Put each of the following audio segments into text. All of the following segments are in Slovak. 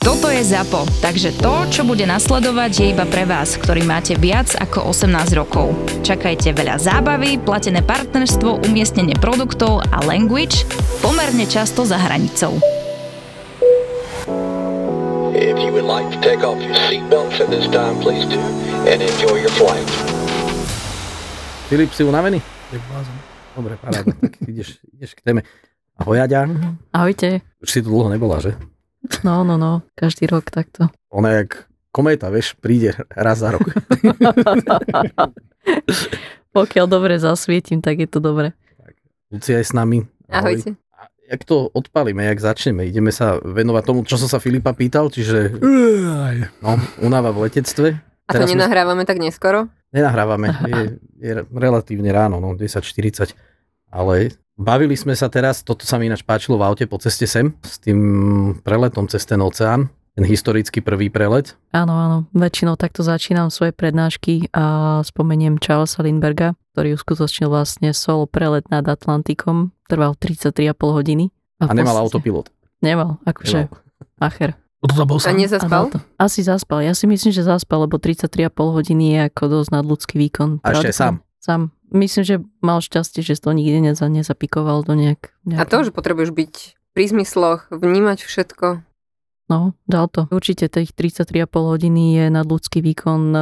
Toto je ZAPO, takže to, čo bude nasledovať, je iba pre vás, ktorý máte viac ako 18 rokov. Čakajte veľa zábavy, platené partnerstvo, umiestnenie produktov a language pomerne často za hranicou. If you would like to take off your seatbelts at this time, please do, and enjoy your flight. Filip, si unavený? Dobre, parádne, tak ideš, ideš k téme. Ahoj, Aďa. Ahojte. Už si tu dlho nebola, že? No, no, no, každý rok takto. Ona jak kométa, vieš, príde raz za rok. Pokiaľ dobre zasvietim, tak je to dobre. Lucia je s nami. Ahoj. Ahojte. A Jak to odpalíme, jak začneme? Ideme sa venovať tomu, čo som sa Filipa pýtal, čiže no, unáva v letectve. A to nenahrávame tak neskoro? Nenahrávame, je, je relatívne ráno, no 10.40. Ale bavili sme sa teraz, toto sa mi ináč páčilo v aute po ceste sem, s tým preletom cez ten oceán, ten historický prvý prelet. Áno, áno, väčšinou takto začínam svoje prednášky a spomeniem Charlesa Lindberga, ktorý uskutočnil vlastne solo prelet nad Atlantikom, trval 33,5 hodiny. A v nemal podstate- autopilot. Nemal, akože, acher. Toto bol A sám. A nezaspal? to. Asi zaspal. Ja si myslím, že zaspal, lebo 33,5 hodiny je ako dosť nadľudský výkon. A ešte sám. Sám. Myslím, že mal šťastie, že to nikde neza, nezapikoval do nejak... A to, že potrebuješ byť pri zmysloch, vnímať všetko. No, dal to. Určite tých 33,5 hodiny je nadľudský výkon e,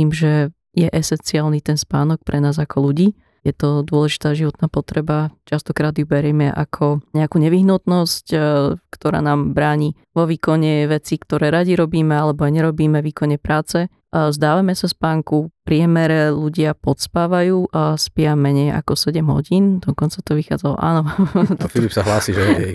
tým, že je esenciálny ten spánok pre nás ako ľudí. Je to dôležitá životná potreba. Častokrát ju berieme ako nejakú nevyhnutnosť, e, ktorá nám bráni vo výkone veci, ktoré radi robíme alebo aj nerobíme, výkone práce. Zdávame sa spánku. Priemere ľudia podspávajú a spia menej ako 7 hodín. Dokonca to vychádzalo, áno. A Filip sa hlási, že hej.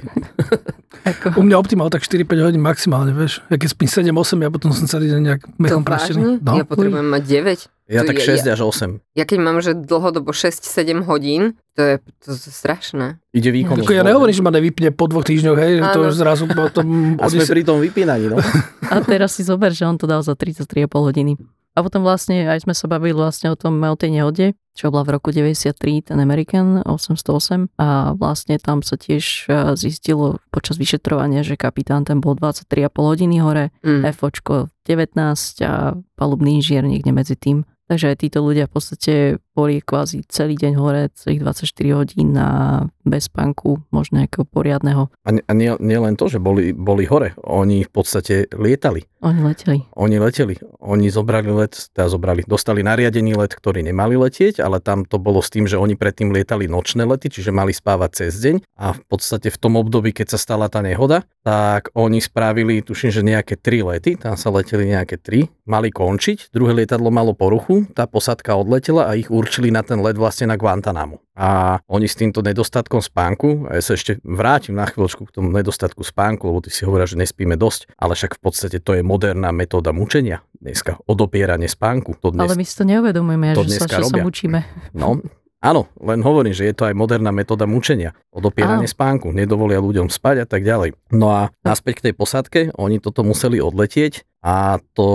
ako, U mňa optimál tak 4-5 hodín maximálne, vieš. Ja keď spím 7-8, ja potom som celý deň nejak To mechom praštený. No. Ja potrebujem mať 9. Ja To tak je- 6 až 8. Ja keď mám, že dlhodobo 6-7 hodín, to je, to je strašné. Ide výkon. Ako ja nehovorím, že ma nevypne po dvoch týždňoch, hej, že to už zrazu potom... A sme odísť- pri tom vypínaní, no. A teraz si zober, že on to dal za 33,5 hodiny. A potom vlastne aj sme sa bavili vlastne o tom, o tej nehode, čo bola v roku 93, ten American 808 a vlastne tam sa tiež eh, zistilo počas vyšetrovania, že kapitán ten bol 23,5 hodiny hore, Mm. FOčko 19 a palubný inžier niekde medzi tým. Takže aj títo ľudia v podstate boli kvázi celý deň hore, celých 24 hodín a bez spánku, možno nejakého poriadneho. A, nie, a nie, nie len to, že boli, boli hore. Oni v podstate lietali. Oni leteli. Oni leteli. Oni zobrali let, teda zobrali, dostali nariadený let, ktorý nemali letieť, ale tam to bolo s tým, že oni predtým lietali nočné lety, čiže mali spávať cez deň a v podstate v tom období, keď sa stala tá nehoda, tak oni spravili, tuším, že nejaké tri lety, tam sa leteli nejaké tri, mali končiť, druhé lietadlo malo poruchu, tá posádka odletela a ich určili na ten let vlastne na Guantanamo. A oni s týmto nedostatkom spánku, a ja sa ešte vrátim na chvíľočku k tomu nedostatku spánku, lebo ty si hovoria, že nespíme dosť, ale však v podstate to je moderná metóda mučenia dneska, odopieranie spánku. To dnes, Ale my si to neuvedomujeme, to že sa, že sa robia. mučíme. No, áno, len hovorím, že je to aj moderná metóda mučenia. Odopieranie Áno. spánku, nedovolia ľuďom spať a tak ďalej. No a naspäť k tej posádke, oni toto museli odletieť a to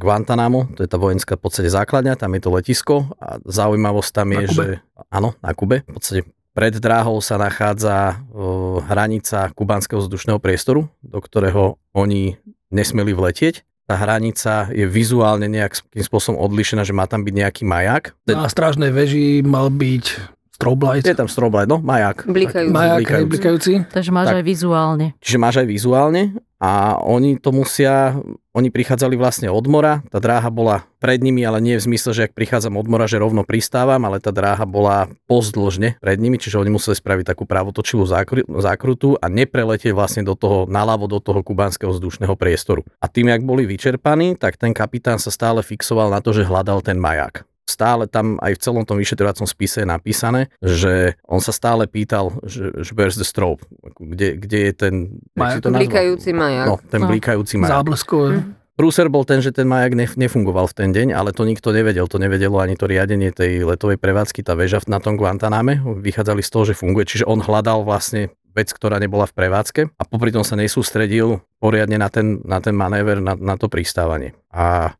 Guantanamo, to je tá vojenská v podstate základňa, tam je to letisko a zaujímavosť tam je, že áno, na Kube, v podstate pred dráhou sa nachádza o, hranica kubanského vzdušného priestoru, do ktorého oni nesmeli vletieť. Tá hranica je vizuálne nejakým spôsobom odlišená, že má tam byť nejaký maják. Na strážnej veži mal byť strobe light. je tam strobe light, no, maják. Blikajúci. Blikajúci. blikajúci. Takže máš Tak. aj vizuálne. Čiže máš aj vizuálne a oni to musia, oni prichádzali vlastne od mora, tá dráha bola pred nimi, ale nie v zmysle, že ak prichádzam od mora, že rovno pristávam, ale tá dráha bola pozdĺžne pred nimi, čiže oni museli spraviť takú pravotočivú zákru, zákrutu a nepreletieť vlastne do toho, naľavo do toho kubanského vzdušného priestoru. A tým, jak boli vyčerpaní, tak ten kapitán sa stále fixoval na to, že hľadal ten maják. Stále tam aj v celom tom vyšetrovacom spise je napísané, že on sa stále pýtal, že, že where's the strobe, kde, kde je ten... jak si to? Blikajúci majak. No, ten No. blikajúci majak. Zábleskové. Prúser bol ten, že ten majak nef- nefungoval v ten deň, ale to nikto nevedel. To nevedelo ani to riadenie tej letovej prevádzky, tá väža na tom Guantaname. Vychádzali z toho, že funguje. Čiže on hľadal vlastne vec, ktorá nebola v prevádzke a popri tom sa nesústredil poriadne na ten, na ten manéver, na, na to pristávanie. A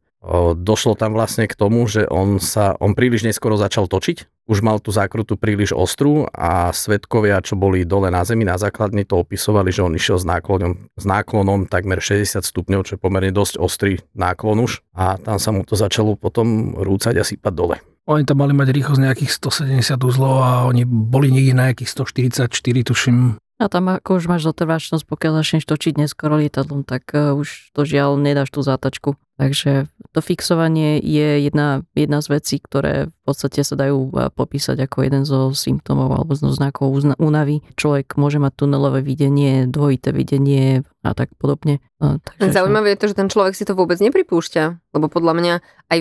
došlo tam vlastne k tomu, že on sa, on príliš neskoro začal točiť, už mal tú zákrutu príliš ostrú a svetkovia, čo boli dole na zemi na základni, to opisovali, že on išiel s náklonom, s náklonom takmer 60 stupňov, čo je pomerne dosť ostrý náklon už a tam sa mu to začalo potom rúcať a sypať dole. Oni tam mali mať rýchlosť nejakých 170 uzlov a oni boli niekde na nejakých 144, tuším. A tam ako už máš zotrvačnosť, pokiaľ začneš točiť neskoro lietadlom, tak uh, už to žiaľ nedáš tú zátačku. Takže to fixovanie je jedna, jedna z vecí, ktoré v podstate sa dajú uh, popísať ako jeden zo symptómov alebo zo znakov únavy. Človek môže mať tunelové videnie, dvojité videnie a tak podobne. Uh, takže Zaujímavé je to, že ten človek si to vôbec nepripúšťa, lebo podľa mňa aj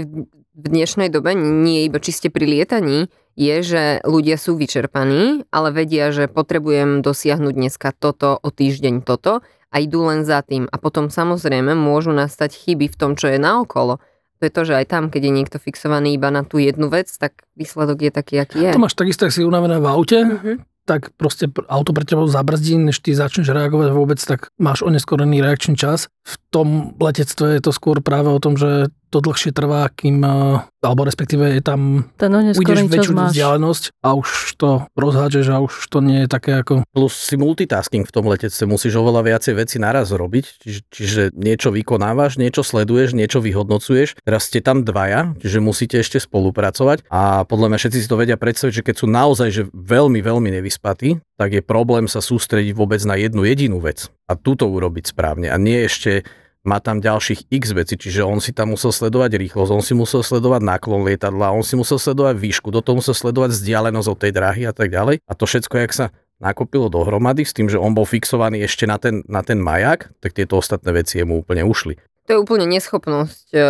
v dnešnej dobe, nie iba čiste pri lietaní, je, že ľudia sú vyčerpaní, ale vedia, že potrebujem dosiahnuť dneska toto, o týždeň toto a idú len za tým. A potom samozrejme môžu nastať chyby v tom, čo je naokolo. To je to, že aj tam, keď je niekto fixovaný iba na tú jednu vec, tak výsledok je taký, aký je. To máš takisto, ak si unavená v aute, Mhm. tak proste pr- auto pre teba zabrzdí, než ty začneš reagovať vôbec, tak máš oneskorený reakčný čas. V tom letectve je to skôr práve o tom, že to dlhšie trvá, kým, eh, alebo respektíve je tam, ten ujdeš väčšiu máš. vzdialenosť a už to rozhádžeš a už to nie je také ako... Plus si multitasking v tom letectve, musíš oveľa viacej veci naraz robiť, čiže, čiže niečo vykonávaš, niečo sleduješ, niečo vyhodnocuješ. Teraz ste tam dvaja, čiže musíte ešte spolupracovať a podľa mňa všetci si to vedia predstaviť, že keď sú naozaj že veľmi, veľmi nevyspatí, tak je problém sa sústrediť vôbec na jednu jedinú vec a túto urobiť správne a nie ešte má tam ďalších x vecí, čiže on si tam musel sledovať rýchlosť, on si musel sledovať náklon lietadla, on si musel sledovať výšku, do toho musel sledovať vzdialenosť od tej dráhy a tak ďalej. A to všetko, jak sa nakopilo dohromady s tým, že on bol fixovaný ešte na ten, na ten majak, tak tieto ostatné veci mu úplne ušli. To je úplne neschopnosť e,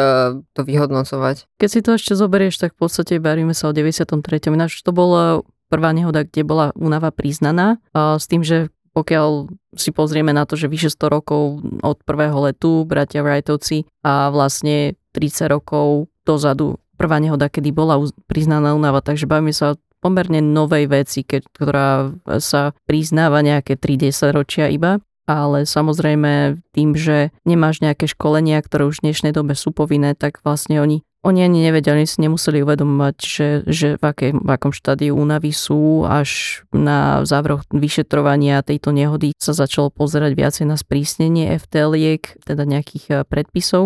to vyhodnocovať. Keď si to ešte zoberieš, tak v podstate bavíme sa o 93. Ináč to bola prvá nehoda, kde bola únava priznaná, s tým, že pokiaľ si pozrieme na to, že vyše 100 rokov od prvého letu bratia Wrightovci a vlastne 30 rokov dozadu prvá nehoda, kedy bola priznaná únava, takže bavíme sa pomerne novej veci, keď, ktorá sa priznáva nejaké 3-10 ročia iba. Ale samozrejme tým, že nemáš nejaké školenia, ktoré už v dnešnej dobe sú povinné, tak vlastne oni oni ani nevedia, oni si nemuseli uvedomovať, že, že v, aké, v akom štádiu únavy sú, až na závroch vyšetrovania tejto nehody sa začalo pozerať viacej na sprísnenie FTL-iek, teda nejakých eh, predpisov.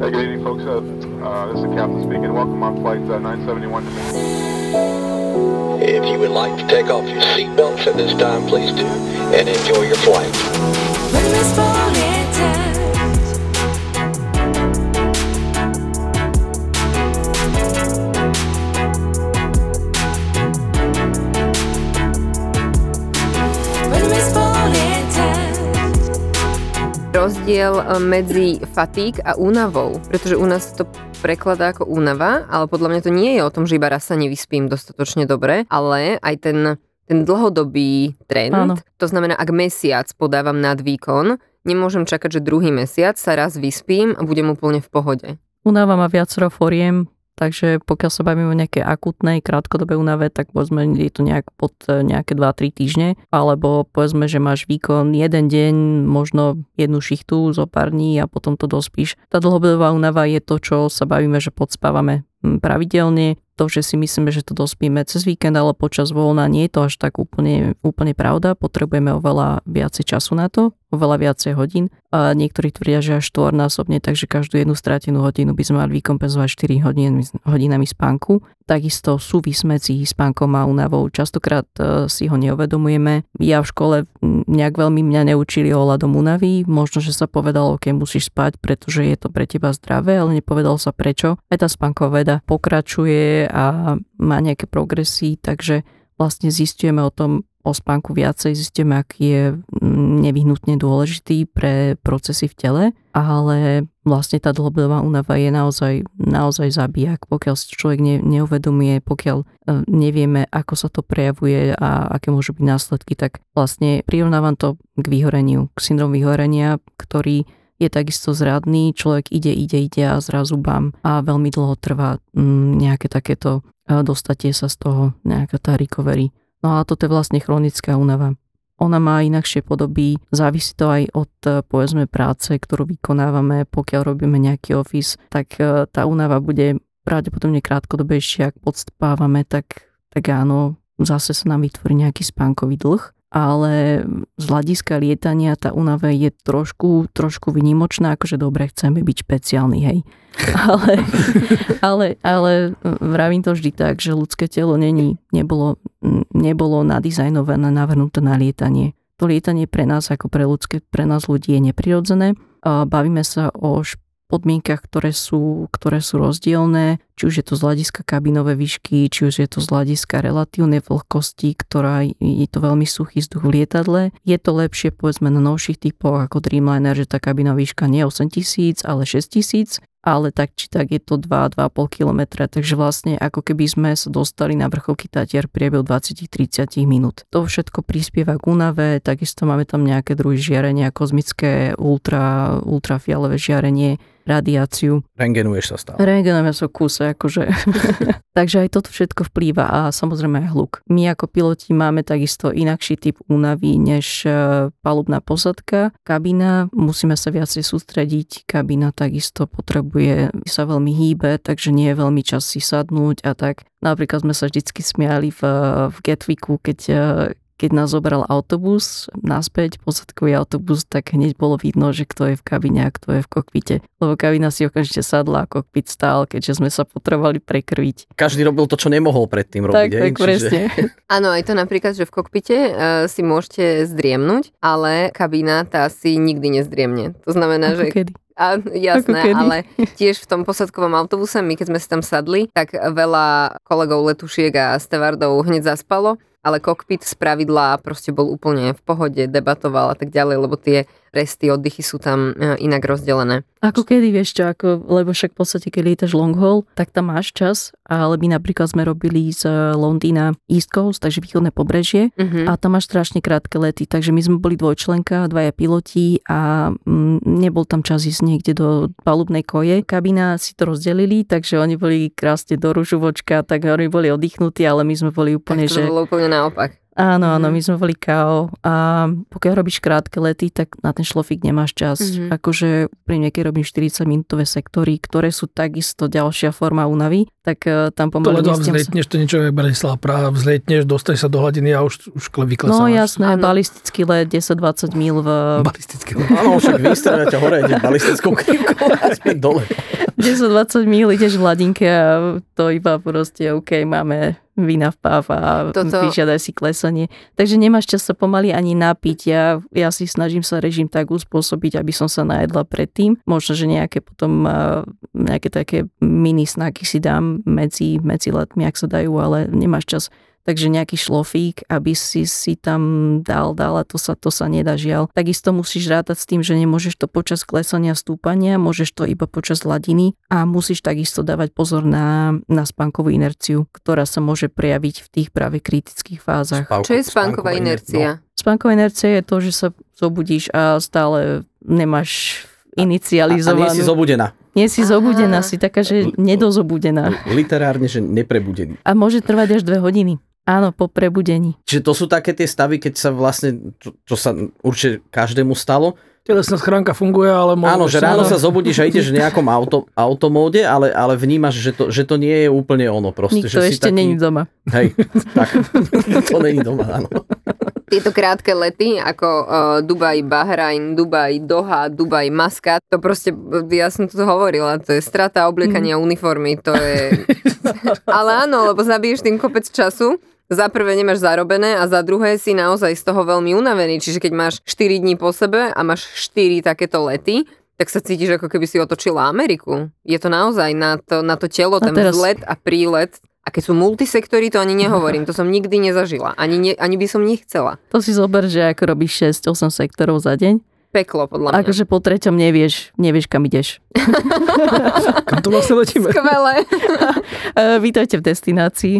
Hey, good evening, folks. Uh, uh, this is the captain speaking. Welcome on flight uh, 971 to If you would like to take off your seatbelts at this time, please do, and enjoy your flight. Rozdiel e, medzi fatík a únavou, pretože u nás to prekladá ako únava, ale podľa mňa to nie je o tom, že iba raz sa nevyspím dostatočne dobre, ale aj ten, ten dlhodobý trend, Áno. to znamená, ak mesiac podávam nad výkon, nemôžem čakať, že druhý mesiac sa raz vyspím a budem úplne v pohode. Únava má viacero foriem, takže pokiaľ sa bavíme o nejakej akutnej krátkodobej únave, tak povedzme, je to nejak pod e, nejaké 2-3 týždne, alebo povedzme, že máš výkon jeden deň, možno jednu šichtu zo pár dní a potom to dospíš. Tá dlhodobá únava je to, čo sa bavíme, že podspávame pravidelne, to, že si myslíme, že to dospíme cez víkend, ale počas voľna nie je to až tak úplne, úplne pravda. Potrebujeme oveľa viacej času na to, oveľa viacej hodín. A niektorí tvrdia, že až štvornásobne, takže každú jednu strátenú hodinu by sme mali vykompenzovať 4 hodinami, hodinami spánku. Takisto súvis medzi spánkom a únavou. Častokrát e, si ho neuvedomujeme. Ja v škole nejak veľmi mňa neučili ohľadom únavy. Možno, že sa povedalo, ok, musíš spať, pretože je to pre teba zdravé, ale nepovedal sa prečo. Aj tá spánková veda pokračuje a má nejaké progresy, takže vlastne zistujeme o tom, o spánku viacej, zistíme, aký je mm, nevyhnutne dôležitý pre procesy v tele ale vlastne tá dlhodobá únava je naozaj, naozaj zabijak, pokiaľ si človek ne, neuvedomuje, pokiaľ e, nevieme, ako sa to prejavuje a aké môžu byť následky, tak vlastne prirovnávam to k vyhoreniu, k syndromu vyhorenia, ktorý je takisto zradný, človek ide, ide, ide a zrazu bam. A veľmi dlho trvá mm, nejaké takéto e, dostatie sa z toho, nejaká tá recovery. No a toto je vlastne chronická únava. Ona má inakšie podoby, závisí to aj od e, povedzme práce, ktorú vykonávame, pokiaľ robíme nejaký office, tak e, tá únava bude pravdepodobne krátkodobejšia, ak podspávame, tak, tak áno, zase sa nám vytvorí nejaký spánkový dlh ale z hľadiska lietania tá únava je trošku, trošku vynimočná, akože dobre, chceme byť špeciálny, hej. Ale, ale, ale vravím to vždy tak, že ľudské telo není, nebolo, nebolo nadizajnované, navrhnuté na lietanie. To lietanie pre nás, ako pre, ľudské, pre nás ľudí je neprirodzené. Bavíme sa o podmienkach, ktoré sú, ktoré sú rozdielne, či už je to z hľadiska kabinovej výšky, či už je to z hľadiska relatívnej vlhkosti, ktorá je to veľmi suchý vzduch v lietadle. Je to lepšie povedzme na novších typoch ako Dreamliner, že tá kabinová výška nie je 8000, ale 6000 ale tak či tak je to 2-2,5 km, takže vlastne ako keby sme sa dostali na vrcholky Tatier priebehu 20-30 minút. To všetko prispieva k únave, takisto máme tam nejaké druhy žiarenia, kozmické, ultra, ultrafialové žiarenie, radiáciu. Rengenuješ sa stále. Rengenujeme sa kúse, akože. Takže aj toto všetko vplýva a samozrejme aj hluk. My ako piloti máme takisto inakší typ únavy než e, palubná posadka. Kabína, musíme sa viacej sústrediť, kabína takisto potrebuje sa veľmi hýbe, takže nie je veľmi čas si sadnúť a tak. Napríklad sme sa vždycky smiali v, v Gatwicku, keď e, keď nás zobral autobus naspäť, posadkový autobus, tak hneď bolo vidno, že kto je v kabine a kto je v kokpite. Lebo kabina si okamžite sadla a kokpit stál, keďže sme sa potrebovali prekrviť. Každý robil to, čo nemohol predtým robiť. Tak, tak, presne. Áno, aj to napríklad, že v kokpite uh, si môžete zdriemnúť, ale kabína tá si nikdy nezdriemne. To znamená, že... Kedy? A, jasné, ale tiež v tom posadkovom autobuse, my keď sme si tam sadli, tak veľa kolegov letušiek a stevardov hneď zaspalo ale kokpit z pravidla proste bol úplne v pohode, debatoval a tak ďalej, lebo tie resty, oddychy sú tam e, inak rozdelené. Ako kedy, vieš čo, ako, lebo však v podstate, keď lietaš long haul, tak tam máš čas, ale my napríklad sme robili z Londýna East Coast, takže východné pobrežie uh-huh. a tam máš strašne krátke lety, takže my sme boli dvojčlenka, dvaja piloti a mm, nebol tam čas ísť niekde do palubnej koje. Kabina si to rozdelili, takže oni boli krásne do ružovočka, tak oni boli oddychnutí, ale my sme boli úplne, tak to že... bolo úplne naopak. Áno, áno, mhm. my sme boli KO a pokiaľ robíš krátke lety, tak na ten šlofík nemáš čas. Mm-hmm. Akože pri niekej robím 40 minútové sektory, ktoré sú takisto ďalšia forma únavy, tak uh, tam pomaly... To ledva vzlietneš, to niečo je Bratislava práve vzlietneš, dostaneš sa do hladiny a už, už vyklesávaš. No jasné, ano. balistický let 10-20 mil v... Balistický let. Áno, však ťa hore, ide balistickou krivkou a dole. 10-20 mil ideš v hladinke a to iba proste OK, máme vína v páv a Toto... vyžiadaj si klesanie. Takže nemáš čas sa pomaly ani napiť. Ja, ja si snažím sa režim tak uspôsobiť, aby som sa najedla predtým. Možno, že nejaké potom nejaké také mini snaky si dám medzi, medzi letmi, ak sa dajú, ale nemáš čas takže nejaký šlofík, aby si si tam dal, dal a to sa, to sa nedá žiaľ. Takisto musíš rátať s tým, že nemôžeš to počas klesania stúpania, môžeš to iba počas hladiny a musíš takisto dávať pozor na, na spánkovú inerciu, ktorá sa môže prejaviť v tých práve kritických fázach. Spánko, Čo je spánková inercia? No. Spánková inercia je to, že sa zobudíš a stále nemáš inicializovanú. A, a nie si zobudená. Nie si Aha. zobudená, si taká, že nedozobudená. Literárne, že neprebudený. A môže trvať až dve hodiny. Áno, po prebudení. Čiže to sú také tie stavy, keď sa vlastne, čo, čo sa určite každému stalo, telesná schránka funguje, ale... Áno, že ráno sa zobudíš a ideš v nejakom auto, automóde, ale, ale vnímaš, že to, že to nie je úplne ono. Proste, Nikto že ešte taký... není doma. Hej, tak, to není doma, áno. Tieto krátke lety, ako uh, Dubaj, Bahrajn, Dubaj, Doha, Dubaj, Maskat, to proste, ja som to hovorila, to je strata obliekania mm. uniformy, to je... ale áno, lebo zabiješ tým kopec času za prvé nemáš zarobené a za druhé si naozaj z toho veľmi unavený. Čiže keď máš 4 dní po sebe a máš 4 takéto lety, tak sa cítiš, ako keby si otočila Ameriku. Je to naozaj na to, na to telo, ten teraz... vzlet a prílet. A keď sú multisektory, to ani nehovorím, to som nikdy nezažila. Ani, ne, ani by som nechcela. To si zober, že ako robíš 6-8 sektorov za deň peklo, podľa mňa. Akože po treťom nevieš, nevieš kam ideš. Kam to vlastne letíme? Skvelé. E, Vítajte v destinácii.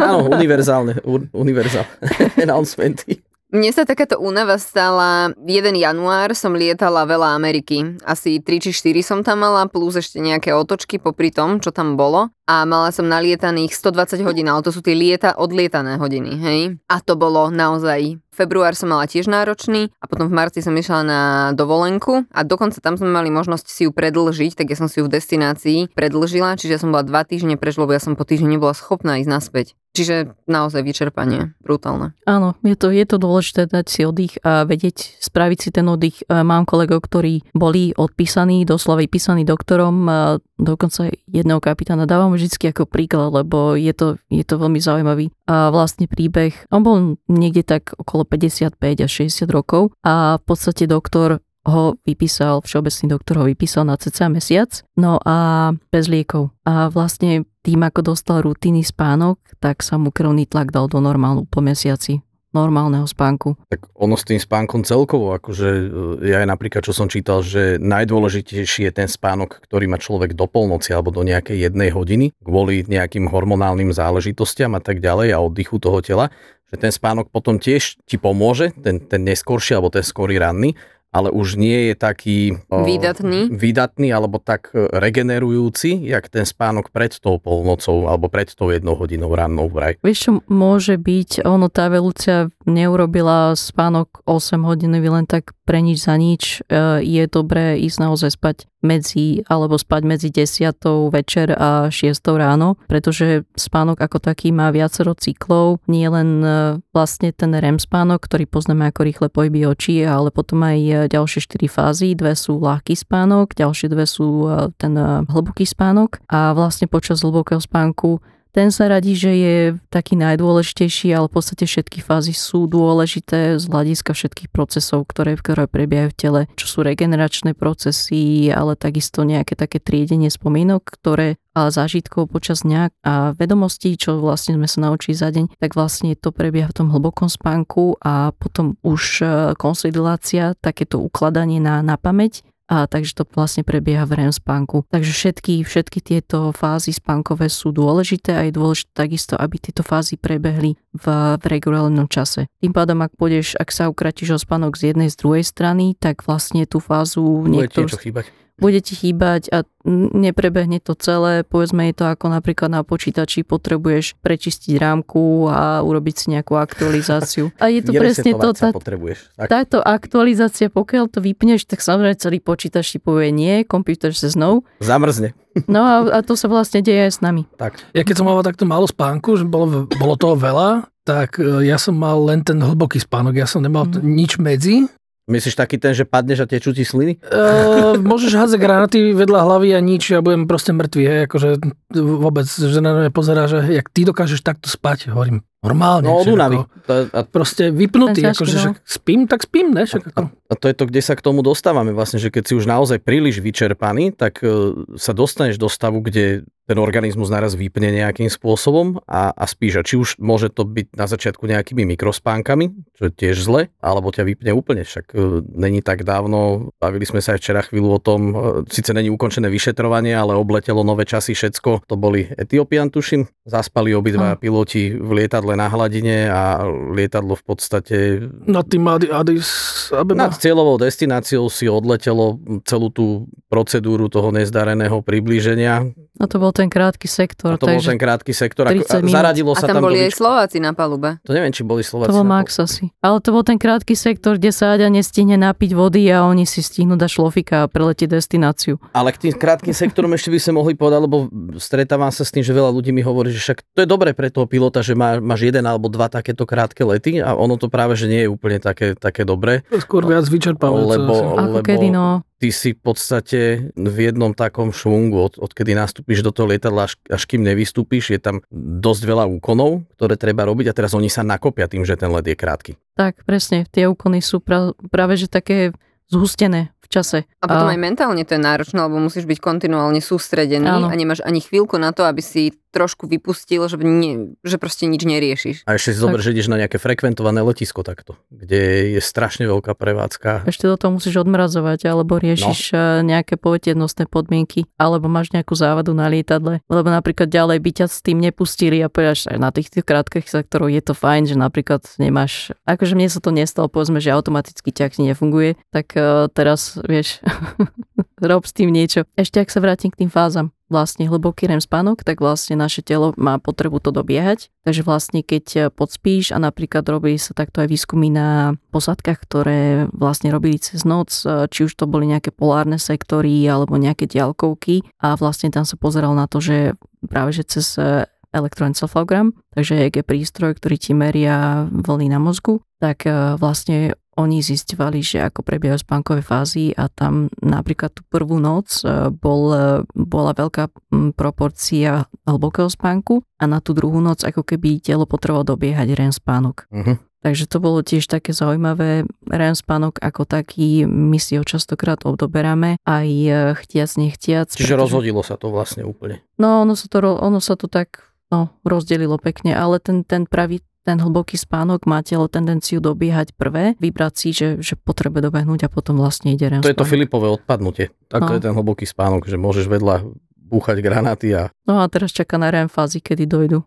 Áno, univerzálne, un- univerzálne announcementy. Mne sa takáto únava stala, 1 január som lietala veľa Ameriky. Asi 3 či 4 som tam mala, plus ešte nejaké otočky popri tom, čo tam bolo. A mala som nalietaných 120 hodín, ale to sú tie lieta, odlietané hodiny, hej. A to bolo naozaj február som mala tiež náročný a potom v marci som išla na dovolenku a dokonca tam sme mali možnosť si ju predlžiť, tak ja som si ju v destinácii predlžila, čiže som bola dva týždne preč, lebo ja som po týždni nebola schopná ísť naspäť. Čiže naozaj vyčerpanie, brutálne. Áno, je to, je to dôležité dať si oddych a vedieť spraviť si ten oddych. E, Mám kolegov, ktorí boli odpísaní, doslova vypísaní doktorom, dokonca jedného kapitána dávam vždy ako príklad, lebo je to, je to veľmi zaujímavý a vlastne príbeh. On bol niekde tak okolo 55 až 60 rokov a v podstate doktor ho vypísal, všeobecný doktor ho vypísal na cca mesiac, no a bez liekov. A vlastne tým, ako dostal rutinný spánok, tak sa mu krvný tlak dal do normálu po mesiaci normálneho spánku. Tak ono s tým spánkom celkovo, akože e, ja aj napríklad, čo som čítal, že najdôležitejší je ten spánok, ktorý má človek do polnoci alebo do nejakej jednej hodiny kvôli nejakým hormonálnym záležitostiam a tak ďalej a oddychu toho tela, že ten spánok potom tiež ti pomôže, ten, ten neskorší alebo ten skorý ranný, ale už nie je taký o, Výdatný. výdatný alebo tak e, regenerujúci, jak ten spánok pred tou polnocou alebo pred tou jednou hodinou rannou vraj. Vieš čo môže byť, ono tá evolúcia neurobila spánok 8 hodinový len tak pre nič za nič. E, Je dobré ísť naozaj spať medzi, alebo spať medzi 10 večer a 6 ráno, pretože spánok ako taký má viacero cyklov, nie len e, vlastne ten REM spánok, ktorý poznáme ako rýchle pohyby očí, ale potom aj e, ďalšie 4 fázy, dve sú ľahký spánok, ďalšie dve sú e, ten hlboký spánok. A vlastne počas hlbokého spánku ten sa radí, že je taký najdôležitejší, ale v podstate všetky fázy sú dôležité z hľadiska všetkých procesov, ktoré, ktoré prebiehajú v tele, čo sú regeneračné procesy, ale takisto nejaké také triedenie spomínok, ktoré a zážitkov počas dňa a vedomostí, čo vlastne sme sa naučili za deň, tak vlastne to prebieha v tom hlbokom spánku a potom už e, konsolidácia, takéto ukladanie na, na pamäť a takže to vlastne prebieha v REM spánku. Takže všetky, všetky tieto fázy spánkové sú dôležité a je dôležité takisto, aby tieto fázy prebehli v, v regulárnom čase. Tým pádom, ak pôjdeš, ak sa ukratíš o spánok z jednej, z druhej strany, tak vlastne tú fázu Bude niektorú, niečo chýbať. Bude ti chýbať a neprebehne to celé. Povedzme je to ako napríklad na počítači potrebuješ prečistiť rámku a urobiť si nejakú aktualizáciu. A je to presne to, tá, potrebuješ. Tak. táto aktualizácia, pokiaľ to vypneš, tak samozrejme celý počítač ti povie nie, počítač sa znovu. Zamrzne. No a, a to sa vlastne deje aj s nami. Tak. Ja keď som mal takto málo spánku, že bolo, bolo toho veľa, tak e, ja som mal len ten hlboký spánok. Ja som nemal mm. nič medzi. Myslíš taký ten, že padneš a tečú ti sliny? Uh, môžeš hádzať granáty vedľa hlavy a nič, ja budem proste mŕtvý, hej, akože vôbec, žena na mňa pozerá, že jak ty dokážeš takto spať, hovorím, normálne. No od únavy. A Proste vypnutý, ťažký, akože no. však spím, tak spím, ne? Však ako. A to je to, kde sa k tomu dostávame vlastne, že keď si už naozaj príliš vyčerpaný, tak e, sa dostaneš do stavu, kde ten organizmus naraz vypne nejakým spôsobom a, a spíš. A či už môže to byť na začiatku nejakými mikrospánkami, čo je tiež zle, alebo ťa vypne úplne. Však e, není tak dávno, bavili sme sa aj včera chvíľu o tom, e, síce není ukončené vyšetrovanie, ale obletelo nové časy všetko. To boli Etiópian, tuším. Zaspali obidva piloti v lietadle na hladine a lietadlo v podstate Nad tým Addis Abeba. nad cieľovou destináciou si odletelo celú tú procedúru toho nezdareného priblíženia. A to bol ten krátky sektor. A to bol ten krátky sektor. Ako, 30 a zaradilo A sa tam tam, boli aj Slováci na palube. To neviem, či boli Slováci. to bol Max asi. Ale to bol ten krátky sektor, kde sa Aďa nestihne napiť vody a oni si stihnú dať šlofika a preletieť destináciu. Ale k tým krátkým sektorom ešte by sme mohli povedať, lebo stretávam sa s tým, že veľa ľudí mi hovorí, že však to je dobré pre toho pilota, že má, máš jeden alebo dva takéto krátke lety a ono to práve, že nie je úplne také, také dobré. Skôr viac vyčerpávajúce. Lebo. Ako lebo kedy, no. ty si v podstate v jednom takom švungu, od, odkedy nastúpiš do toho lietadla, až, až kým nevystúpiš, je tam dosť veľa úkonov, ktoré treba robiť a teraz oni sa nakopia tým, že ten let je krátky. Tak, presne. Tie úkony sú pra, práve že také zhustené v čase. A potom aj mentálne to je náročné, lebo musíš byť kontinuálne sústredený Áno. a nemáš ani chvíľku na to, aby si trošku vypustil, že, nie, že proste nič neriešiš. A ešte si zober, že ideš na nejaké frekventované letisko takto, kde je strašne veľká prevádzka. Ešte do toho musíš odmrazovať, alebo riešiš no. nejaké poveternostné podmienky, alebo máš nejakú závadu na lietadle, lebo napríklad ďalej by ťa s tým nepustili a povedať, že na tých, tých krátkych sektoroch je to fajn, že napríklad nemáš, akože mne sa to nestalo, povedzme, že automaticky ťah nefunguje, tak uh, teraz, vieš, rob s tým niečo. Ešte ak sa vrátim k tým fázam, vlastne hlboký REM spánok, tak vlastne naše telo má potrebu to dobiehať. Takže vlastne keď podspíš a napríklad robili sa takto aj výskumy na posádkach, ktoré vlastne robili cez noc, či už to boli nejaké polárne sektory alebo nejaké diaľkovky a vlastne tam sa pozeral na to, že práve že cez elektroencefalogram, takže EG prístroj, ktorý ti meria vlny na mozgu, tak vlastne oni zistovali, že ako prebiehajú spánkové fázy a tam napríklad tú prvú noc e, bol, e, bola veľká proporcia hlbokého spánku a na tú druhú noc ako keby telo potrebovalo dobiehať REM spánok. Uh-huh. Takže to bolo tiež také zaujímavé. REM spánok ako taký, my si ho častokrát odoberáme, aj e, chtiac, nechtiac. Čiže pretože... rozhodilo sa to vlastne úplne. No, ono sa to, ono sa to tak no, rozdelilo pekne, ale ten, ten pravý ten hlboký spánok má telo tendenciu dobiehať prvé, vybrať si, že, že potrebuje dobehnúť a potom vlastne ide REM To je to Filipové odpadnutie. Tak to No. je ten hlboký spánok, že môžeš vedľa búchať granáty a No a teraz čaká na REM fázy, kedy dojdu.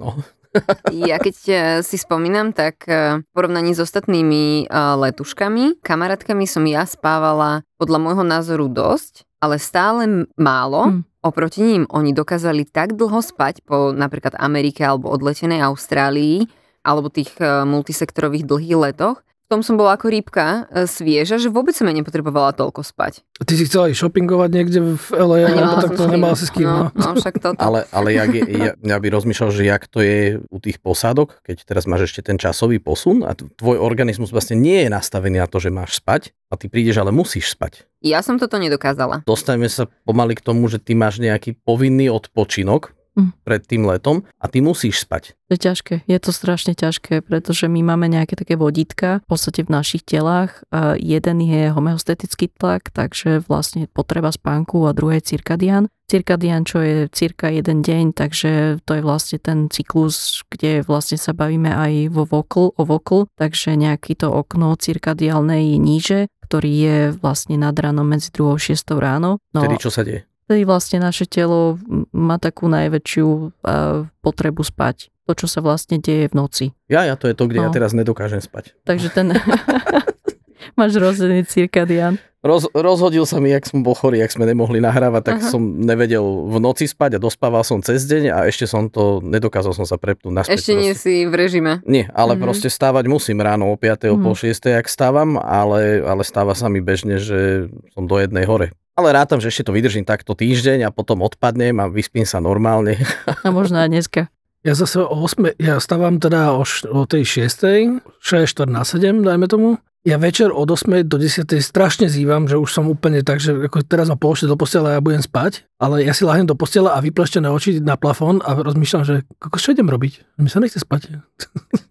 no, Ja keď e, si spomínam, tak e, v porovnaní s ostatnými e, letuškami, kamarátkami som ja spávala podľa môjho názoru dosť, ale stále málo. Hm. Oproti ním oni dokázali tak dlho spať po napríklad Amerike alebo odletenej Austrálii alebo tých e, multisektorových dlhých letoch. Tom som bola ako rýbka e, svieža, že vôbec som ja nepotrebovala toľko spať. Ty si chcela ísť shoppingovať niekde v LA, A nemala alebo tak to s kým. nemal si s kým. No, No. no však toto. ale, ale jak je, ja, ja by rozmýšľal, že jak to je u tých posádok, keď teraz máš ešte ten časový posun a tvoj organizmus vlastne nie je nastavený na to, že máš spať a ty prídeš, ale musíš spať. Ja som toto nedokázala. Dostaneme sa pomaly k tomu, že ty máš nejaký povinný odpočinok Hm. pred tým letom a ty musíš spať. To je ťažké, je to strašne ťažké, pretože my máme nejaké také vodítka v podstate v našich telách. A jeden je homeostatický tlak, takže vlastne potreba spánku a druhé cirkadian. Cirkadian, čo je cirka jeden deň, takže to je vlastne ten cyklus, kde vlastne sa bavíme aj vo vokl, o vokl, takže nejaký to okno cirkadiálne je níže, ktorý je vlastne nad ránom medzi 2 a 6 ráno. No, Vtedy čo sa deje? Vtedy vlastne naše telo má takú najväčšiu uh, potrebu spať. To, čo sa vlastne deje v noci. Ja, ja, to je to, kde ja No. teraz nedokážem spať. Takže ten... Máš rozhodný cirkadián. Roz, rozhodil sa mi, jak som bol chorý, jak sme nemohli nahrávať, tak Aha. som nevedel v noci spať a dospával som cez deň a ešte som to, nedokázal som sa prepnúť naspäť. Ešte nie proste. si v režime. Nie, ale Mhm. proste stávať musím ráno o 5. o pol Mhm. 6. jak stávam, ale, ale stáva sa mi bežne, že som do jednej hore. Ale rátam, že ešte to vydržím takto týždeň a potom odpadnem a vyspím sa normálne. A možno aj dneska. Ja zase o 8, ja stávam teda o, š- o tej 6, 6, 4 na 7, dajme tomu. Ja večer od 8 do 10 strašne zývam, že už som úplne tak, že ako teraz ma položte do postele a ja budem spať, ale ja si lahnem do postele a vypleštené oči na plafón a rozmýšľam, že ako čo idem robiť? Mi sa nechce spať.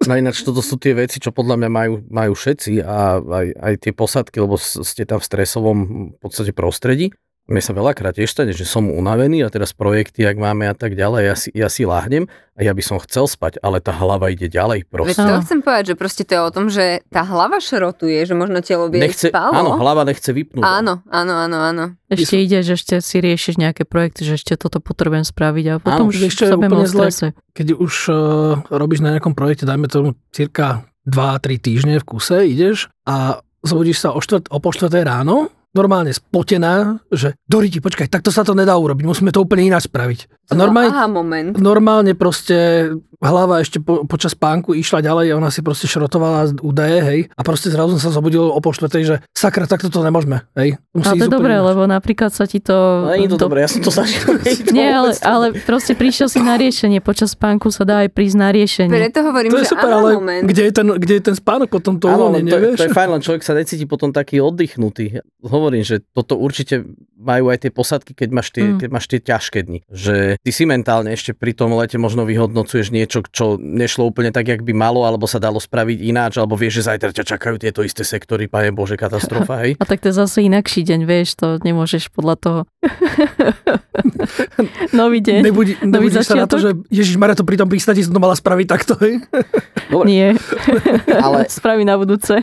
No ináč toto sú tie veci, čo podľa mňa majú, majú všetci a aj, aj tie posadky, lebo ste tam v stresovom v podstate prostredí. Mne sa veľakrát tiež stane, že som unavený a teraz projekty, ak máme a tak ďalej, ja si, ja si láhnem a ja by som chcel spať, ale tá hlava ide ďalej Veď proste. to Áno. chcem povedať, že proste to je o tom, že tá hlava šrotuje, že možno telo by Nechce, spalo. áno, hlava nechce vypnúť. áno, áno, áno, áno. Ešte ide, že ešte si riešiš nejaké projekty, že ešte toto potrebujem spraviť a potom Áno, už je sa úplne strese. Keď už uh, robíš na nejakom projekte, dajme tomu cirka 2-3 týždne v kuse, ideš a zobudíš sa o, štvrt, o po štvrtej ráno, normálne spotená, že Doriti, počkaj, takto sa to nedá urobiť, musíme to úplne ináč spraviť. A normálne, Aha, moment. normálne proste hlava ešte po, počas spánku išla ďalej a ona si proste šrotovala údaje, hej. A proste zrazu som sa zobudil o pol štvrtej, že sakra, takto to nemôžeme, hej. Musí Ale to je dobré, ináč. lebo napríklad sa ti to... No, nie je to do- dobré, ja som to zažil. Nie to ale, ale proste prišiel si na riešenie. Počas spánku sa dá aj prísť na riešenie. Preto hovorím, To je že super, aha, ale moment. kde je, ten, kde je ten spánok potom to uvoľnenie, to, vieš? to je fajn, len človek sa necíti potom taký oddychnutý. Hovorím, že toto určite majú aj tie posadky, keď máš tie, Mm. keď máš tie ťažké dni. Že ty si mentálne ešte pri tom lete možno vyhodnocuješ niečo, čo nešlo úplne tak, jak by malo, alebo sa dalo spraviť ináč, alebo vieš, že zajtra ťa čakajú tieto isté sektory, pane Bože, katastrofa, hej? A tak to je zase inakší deň, vieš, to nemôžeš podľa toho. Nový deň. Nebudí, Nový nebudíš sa na to, že? Ježiš Maria to pri tom pristati som to mala spraviť takto, hej? Dobre, Nie, ale spraví na budúce.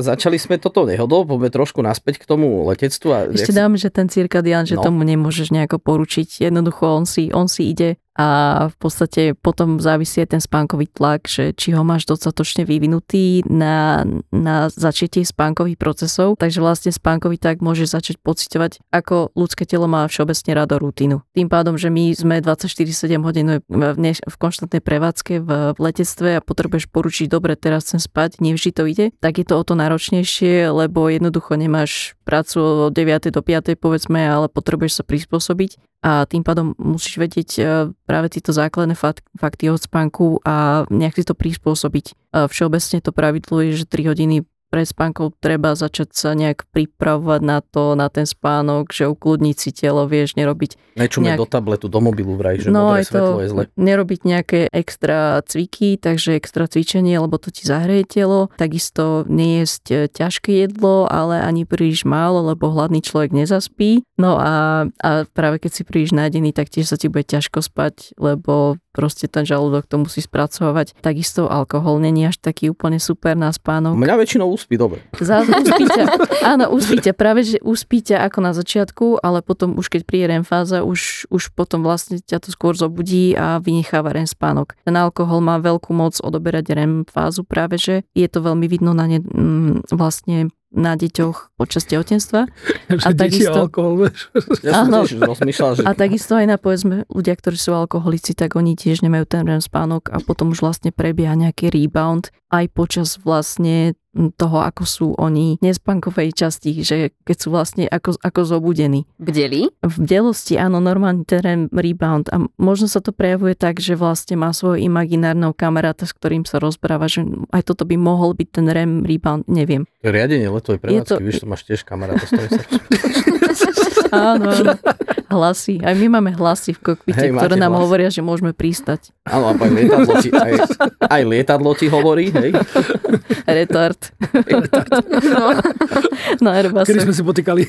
Začali sme toto nehodou, poďme trošku naspäť k tomu letectvu. A Ešte si- dám, že ten cirkadián, že No. tomu nemôžeš nejako poručiť. Jednoducho on si, on si ide a v podstate potom závisí aj ten spánkový tlak, že či ho máš dostatočne vyvinutý na, na začatie spánkových procesov. Takže vlastne spánkový tlak môže začať pociťovať, ako ľudské telo má všeobecne rado rutinu. Tým pádom, že my sme 24-7 hodín v, ne- v konštantnej prevádzke v, v letectve a potrebuješ poručiť, dobre, teraz chcem spať, nevždy to ide, tak je to o to náročnejšie, lebo jednoducho nemáš prácu od 9. do 5. povedzme, ale potrebuješ sa prispôsobiť a tým pádom musíš vedieť e, práve tieto základné fakt, fakty od spánku a nejak si to prispôsobiť. E, Všeobecne to pravidlo je, že 3 hodiny pred spánkou treba začať sa nejak pripravovať na to, na ten spánok, že ukludniť si telo, vieš, nerobiť Nečume nejak- do tabletu, do mobilu vraj, že no aj to svetlo je zle. nerobiť nejaké extra cviky, takže extra cvičenie, lebo to ti zahreje telo. Takisto nejesť e, ťažké jedlo, ale ani príliš málo, lebo hladný človek nezaspí. No a, a práve keď si príliš nádený, tak tiež sa ti bude ťažko spať, lebo proste ten žalúdok to musí spracovať. Takisto alkohol není až taký úplne super na spánok. Mňa väčšinou uspí dobre. Zás uspíte. Áno, uspíte. Práve, že uspíte ako na začiatku, ale potom už keď príde REM fáza, už, už potom vlastne ťa to skôr zobudí a vynecháva REM spánok. Ten alkohol má veľkú moc odoberať REM fázu práve, že je to veľmi vidno na ne, mm, vlastne na deťoch počas tehotenstva. Že A takisto- a alkohol, vieš. Ja Áno. tiež rozmýšľal, že A takisto aj na povedzme ľudia, ktorí sú alkoholici, tak oni tiež nemajú ten REM spánok a potom už vlastne prebieha nejaký rebound aj počas vlastne toho, ako sú oni v nespánkovej časti, že keď sú vlastne ako, ako zobudení. Bdeli? V bdelosti áno, normálne ten REM rebound a možno sa to prejavuje tak, že vlastne má svojho imaginárneho kamaráta, s ktorým sa rozpráva, že aj toto by mohol byť ten REM rebound, neviem. to je riadenie letovej prevádzky, to- vieš, to máš tiež kamaráta, s ktorým sa... Áno, áno. hlasy. Aj my máme hlasy v kokpite, Hej, ktoré nám hlas. hovoria, že môžeme pristať. Áno, a aj lietadlo ti, aj, aj lietadlo ti hovorí, hej? Retard. no, na Airbusu. Kedy sme si potýkali.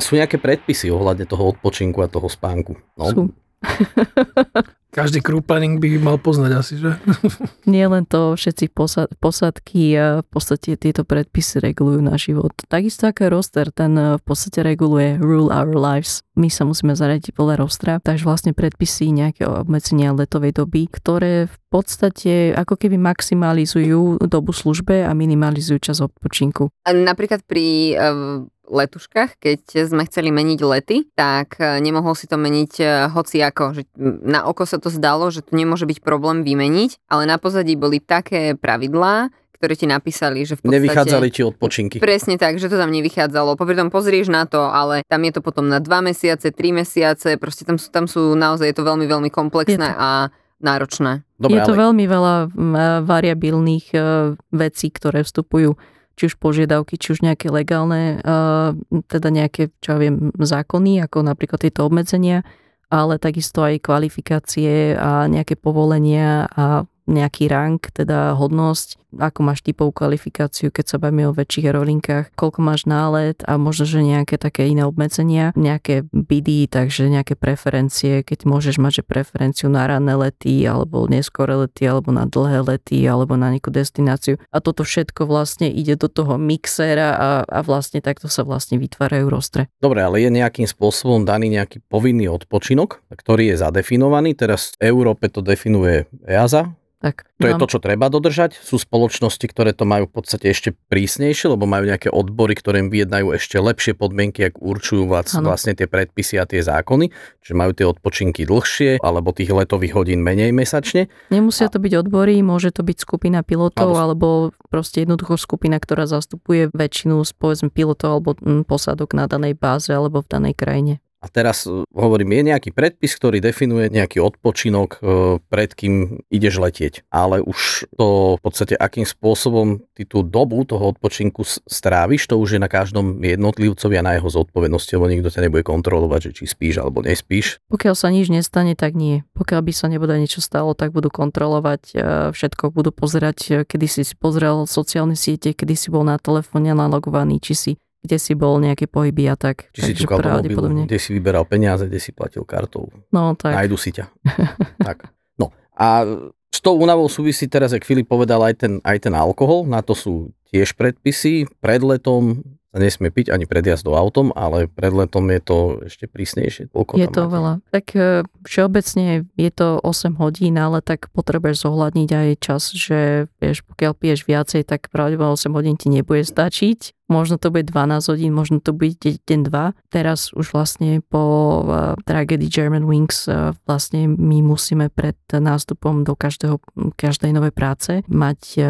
Sú nejaké predpisy ohľadne toho odpočinku a toho spánku. No, Sú. Každý crew planning by mal poznať asi, že? Nie len to, všetci posa- posadky a v podstate tieto predpisy regulujú na život. Takisto ako roster, ten eh, v podstate reguluje rule our lives. My sa musíme zaradiť podľa rostra, takže vlastne predpisy nejaké obmedzenia letovej doby, ktoré v podstate ako keby maximalizujú dobu službe a minimalizujú čas odpočinku. A Napríklad pri uh, letuškách, keď sme chceli meniť lety, tak eh, nemohol si to meniť eh, hoci ako. Že na oko sa to zdalo, že to nemôže byť problém vymeniť, ale na pozadí boli také pravidlá, ktoré ti napísali, že v podstate... Nevychádzali ti odpočinky. Presne tak, že to tam nevychádzalo. Popri tom pozrieš na to, ale tam je to potom na dva mesiace, tri mesiace, proste tam sú, tam sú naozaj je to veľmi, veľmi komplexné a náročné. Dobre, je to ale veľmi veľa mm, variabilných vecí, ktoré vstupujú či už požiadavky, či už nejaké legálne, teda nejaké, čo ja viem, zákony, ako napríklad tieto obmedzenia, ale takisto aj kvalifikácie a nejaké povolenia a nejaký rang, teda hodnosť, ako máš typovú kvalifikáciu, keď sa bavíme o väčších aerolinkách, koľko máš nálet a možno, že nejaké také iné obmedzenia, nejaké bidy, takže nejaké preferencie, keď môžeš mať že preferenciu na ranné lety, alebo neskore lety, alebo na dlhé lety, alebo na nejakú destináciu. A toto všetko vlastne ide do toho mixéra a, a vlastne takto sa vlastne vytvárajú rostre. Dobre, ale je nejakým spôsobom daný nejaký povinný odpočinok, ktorý je zadefinovaný. Teraz v Európe to definuje EASA. Tak, To je mám- to, čo treba dodržať. Sú spoločnosti, ktoré to majú v podstate ešte prísnejšie, lebo majú nejaké odbory, ktoré im vyjednajú ešte lepšie podmienky, ak určujú Áno. vlastne tie predpisy a tie zákony. Čiže majú tie odpočinky dlhšie, alebo tých letových hodín menej mesačne. Nemusia to byť odbory, môže to byť skupina pilotov, Alebo- alebo proste jednoducho skupina, ktorá zastupuje väčšinu z povedzme pilotov alebo mm, posádok na danej báze alebo v danej krajine. A teraz e, hovorím, je nejaký predpis, ktorý definuje nejaký odpočinok, e, pred kým ideš letieť. Ale už to v podstate, akým spôsobom ty tú dobu toho odpočinku stráviš, to už je na každom jednotlivcovi a na jeho zodpovednosti, lebo nikto ťa nebude kontrolovať, že či spíš alebo nespíš. Pokiaľ sa nič nestane, tak nie. Pokiaľ by sa nebude niečo stalo, tak budú kontrolovať e, všetko, budú pozerať, kedy si pozrel sociálne siete, kedy si bol na telefóne nalogovaný, či si kde si bol nejaké pohyby a tak. Či si ťukal do mobilu, kde si vyberal peniaze, kde si platil kartou. No tak. Nájdu si ťa. tak. No a s tou únavou súvisí teraz, jak Filip povedal, aj ten, aj ten alkohol. Na to sú tiež predpisy. Pred letom sa nesmie piť ani pred jazdou autom, ale pred letom je to ešte prísnejšie. Koľko Je to máte? veľa. Tak e, všeobecne je to 8 hodín, ale tak potrebuješ zohľadniť aj čas, že vieš, pokiaľ piješ viacej, tak pravdepodobne 8 hodín ti nebude stačiť. Možno to bude 12 hodín, možno to bude deň 2. Teraz už vlastne po uh, tragédii German Wings uh, vlastne my musíme pred nástupom do každého, každej novej práce mať uh,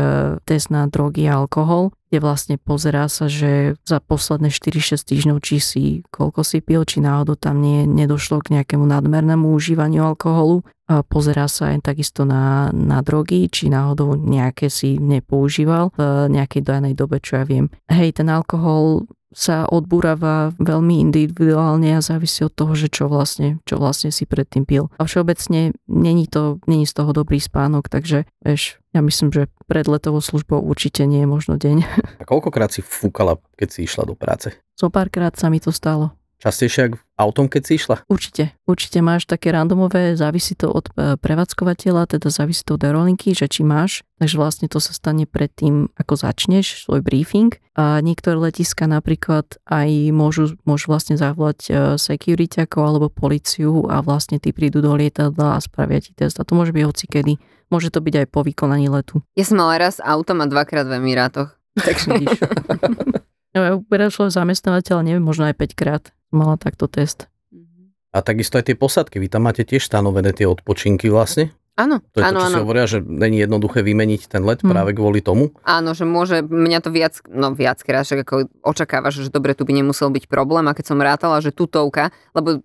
test na drogy a alkohol, kde vlastne pozerá sa, že za posledné 4-6 týždňov, či si koľko si pil, či náhodou tam nie, nedošlo k nejakému nadmernému užívaniu alkoholu. Pozerá sa aj takisto na, na drogy, či náhodou nejaké si nepoužíval v nejakej danej dobe, čo ja viem. Hej, ten alkohol sa odbúrava veľmi individuálne a závisí od toho, že čo vlastne, čo vlastne si predtým pil. A všeobecne není to, není z toho dobrý spánok, takže vieš, ja myslím, že pred letovou službou určite nie je možno deň. A koľkokrát si fúkala, keď si išla do práce? Zo párkrát sa mi to stalo. Častejšie ako autom, keď si išla? Určite. Určite máš také randomové, závisí to od e, prevádzkovateľa, teda závisí to od aerolinky, že či máš. Takže vlastne to sa stane predtým, ako začneš svoj briefing. A niektoré letiska napríklad aj môžu, môžu vlastne zavolať e, securityakov alebo policiu a vlastne ty prídu do lietadla a spravia ti test. A to môže byť hocikedy. Môže to byť aj po vykonaní letu. Ja som mala raz autom a dvakrát v Emirátoch. Takže No, ja prešlo zamestnávateľa, neviem, možno aj 5 krát mala takto test. A takisto aj tie posadky, vy tam máte tiež stanovené tie odpočinky vlastne? Áno, To je áno, to, čo si áno. hovoria, že není jednoduché vymeniť ten let Hm. práve kvôli tomu. Áno, že môže, mňa to viac, no viackrát, však ako očakávaš, že dobre, tu by nemusel byť problém a keď som rátala, že tutovka, lebo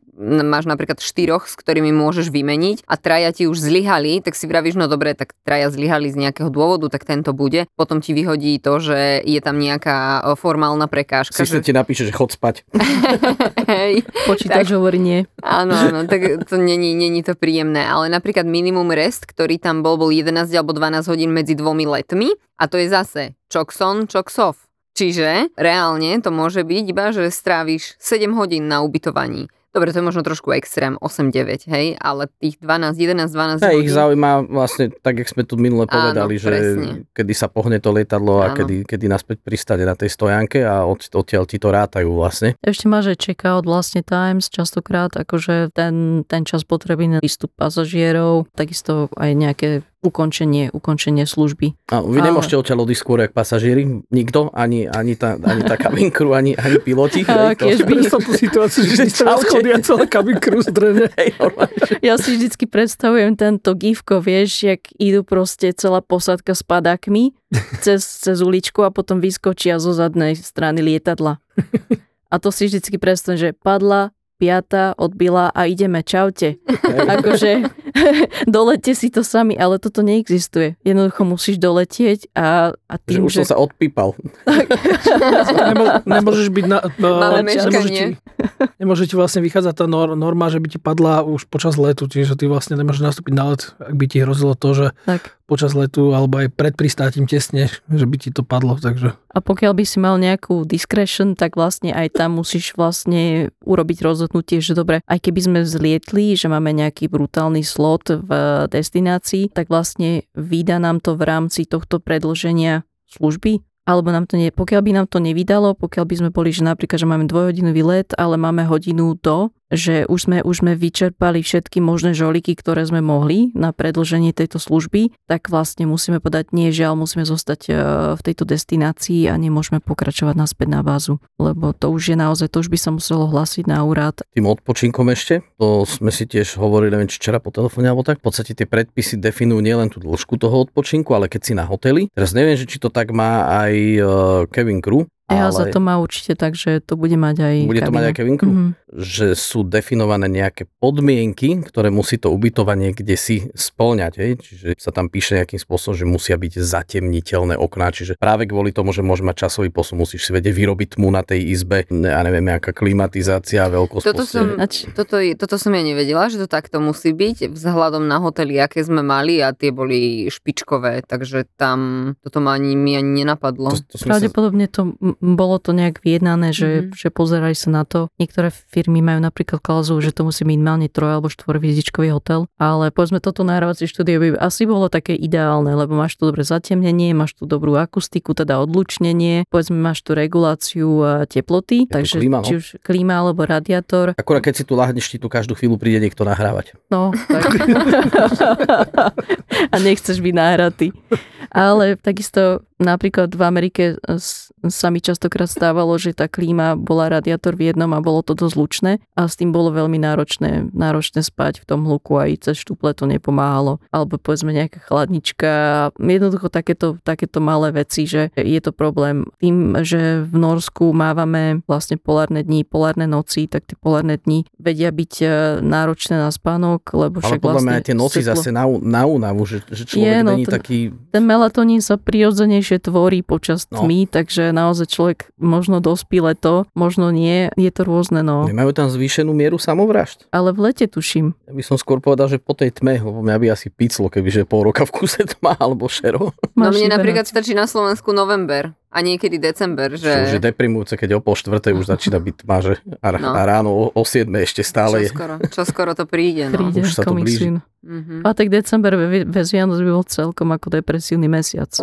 máš napríklad štyroch, s ktorými môžeš vymeniť a traja ti už zlyhali, tak si vravíš, no dobre, tak traja zlyhali z nejakého dôvodu, tak tento bude. Potom ti vyhodí to, že je tam nejaká formálna prekážka. Si Že... ti napíše, že chod spať. Počítač hovorí nie. Áno, áno, tak to není, není to príjemné, ale napríklad minimum rest, ktorý tam bol, bol 11 alebo 12 hodín medzi dvomi letmi a to je zase čokson, čoksov. Čiže reálne to môže byť iba, že stráviš 7 hodín na ubytovaní. Dobre, to je možno trošku extrém, 8-9, hej, ale tých 12, 11, 12 A hodín... ich zaujíma vlastne, tak jak sme tu minule Áno, povedali, že presne. kedy sa pohne to lietadlo a Áno. kedy, kedy naspäť pristane na tej stojanke a od, odtiaľ ti to rátajú vlastne. Ešte máš aj check-out vlastne times častokrát, akože ten, ten čas potrebný na výstup pasažierov, takisto aj nejaké ukončenie, ukončenie služby. A vy Ale- nemôžete odtiaľ odísť skôr, jak pasažieri? Nikto? Ani, ani, tá, ani tá cabin crew, ani, ani piloti? A to- by- Predstav tú situáciu, že si teraz Čaute. chodia celá kabin crew zdrene. Ja si vždycky predstavujem tento gifko, vieš, jak idú proste celá posádka s padákmi cez, cez uličku a potom vyskočia zo zadnej strany lietadla. A to si vždycky predstavím, že padla, piata, odbila a ideme, čaute. Akože dolete si to sami, ale toto neexistuje. Jednoducho musíš doletieť a, a Že tým, už som sa odpípal. Nemo, nemôžeš byť na... Máme nemôže meškanie. ti, nemôže ti vlastne vychádzať tá nor, norma, že by ti padla už počas letu, čiže ty vlastne nemôžeš nastúpiť na let, ak by ti hrozilo to, že Tak. Počas letu alebo aj pred pristátím tesne, že by ti to padlo, takže A pokiaľ by si mal nejakú discretion, tak vlastne aj tam musíš vlastne urobiť rozhodnutie, že dobre, aj keby sme zlietli, že máme nejaký brutálny slot v destinácii, tak vlastne vyda nám to v rámci tohto predlženia služby, alebo nám to nie, pokiaľ by nám to nevydalo, pokiaľ by sme boli, že napríklad, že máme dvojhodinový let, ale máme hodinu do, že už sme, už sme vyčerpali všetky možné žoliky, ktoré sme mohli na predlženie tejto služby, tak vlastne musíme podať nie žiaľ, musíme zostať e, v tejto destinácii a nemôžeme pokračovať naspäť na bázu, lebo to už je naozaj, to už by sa muselo hlásiť na úrad. Tým odpočinkom ešte, to sme si tiež hovorili, neviem, či včera po telefóne alebo tak, v podstate tie predpisy definujú nielen tú dĺžku toho odpočinku, ale keď si na hoteli. Teraz neviem, že či to tak má aj uh, Kevin Crew, Ja za ale to má určite tak, že to bude mať aj bude to kabina. mať aj kabinku, Mhm. že sú definované nejaké podmienky, ktoré musí to ubytovanie kde si spĺňať. Hej? Čiže sa tam píše nejakým spôsobom, že musia byť zatemniteľné okná. Čiže práve kvôli tomu, že môže mať časový posun, musíš si vedieť vyrobiť tmu na tej izbe, ja neviem, nejaká klimatizácia, veľkosť Toto som, toto, toto som ja nevedela, že to takto musí byť vzhľadom na hotely, aké sme mali a tie boli špičkové, takže tam toto ma ani, mi ani nenapadlo. To, to Pravdepodobne to, bolo to nejak vyjednané, že, Mhm. že pozerali sa na to. Niektoré firmy majú napríklad klauzulu, že to musí minimálne troj alebo štvorhviezdičkový hotel, ale povedzme toto nahrávacie štúdio by asi bolo také ideálne, lebo máš tu dobré zatemnenie, máš tu dobrú akustiku, teda odlučnenie, povedzme máš tu reguláciu e, teploty, to takže klíma, no. či už klíma alebo radiátor, Akurát keď si tu lahneš, ti tu každú chvíľu príde niekto nahrávať. No, tak. a nechceš byť náhratý. Ale takisto napríklad v Amerike sa mi častokrát stávalo, že tá klíma bola radiátor v jednom a bolo to dosť lučné a s tým bolo veľmi náročné, náročné spať v tom hluku aj cez štuple to nepomáhalo. Alebo povedzme nejaká chladnička. Jednoducho takéto, takéto malé veci, že je to problém. Tým, že v Norsku mávame vlastne polárne dni, polárne noci, tak tie polárne dni vedia byť e, náročné na spánok, lebo Ale však podľa vlastne mňa tie noci svetlo- zase na, na únavu, že, že človek Je, no není to- taký... ten melatonín sa prirodzenejšie tvorí počas No. tmy, takže naozaj človek možno dospí leto, možno nie, je to rôzne, no. Nemajú tam zvýšenú mieru samovražd. Ale v lete tuším. Ja by som skôr povedal, že po tej tme, lebo mňa by asi piclo, kebyže pol roka v kuse tma alebo šero. No mne iba napríklad stačí na Slovensku november a niekedy december, Že... Čo už je že deprimujúce, keď o pol štvrtej už začína byť tma, že a, No. a ráno o, o 7 ešte stále je. čo skoro, čo skoro to príde. No. Príde, už sa to blíži. Mhm. A tak december bez Vianoc by bol celkom ako depresívny mesiac.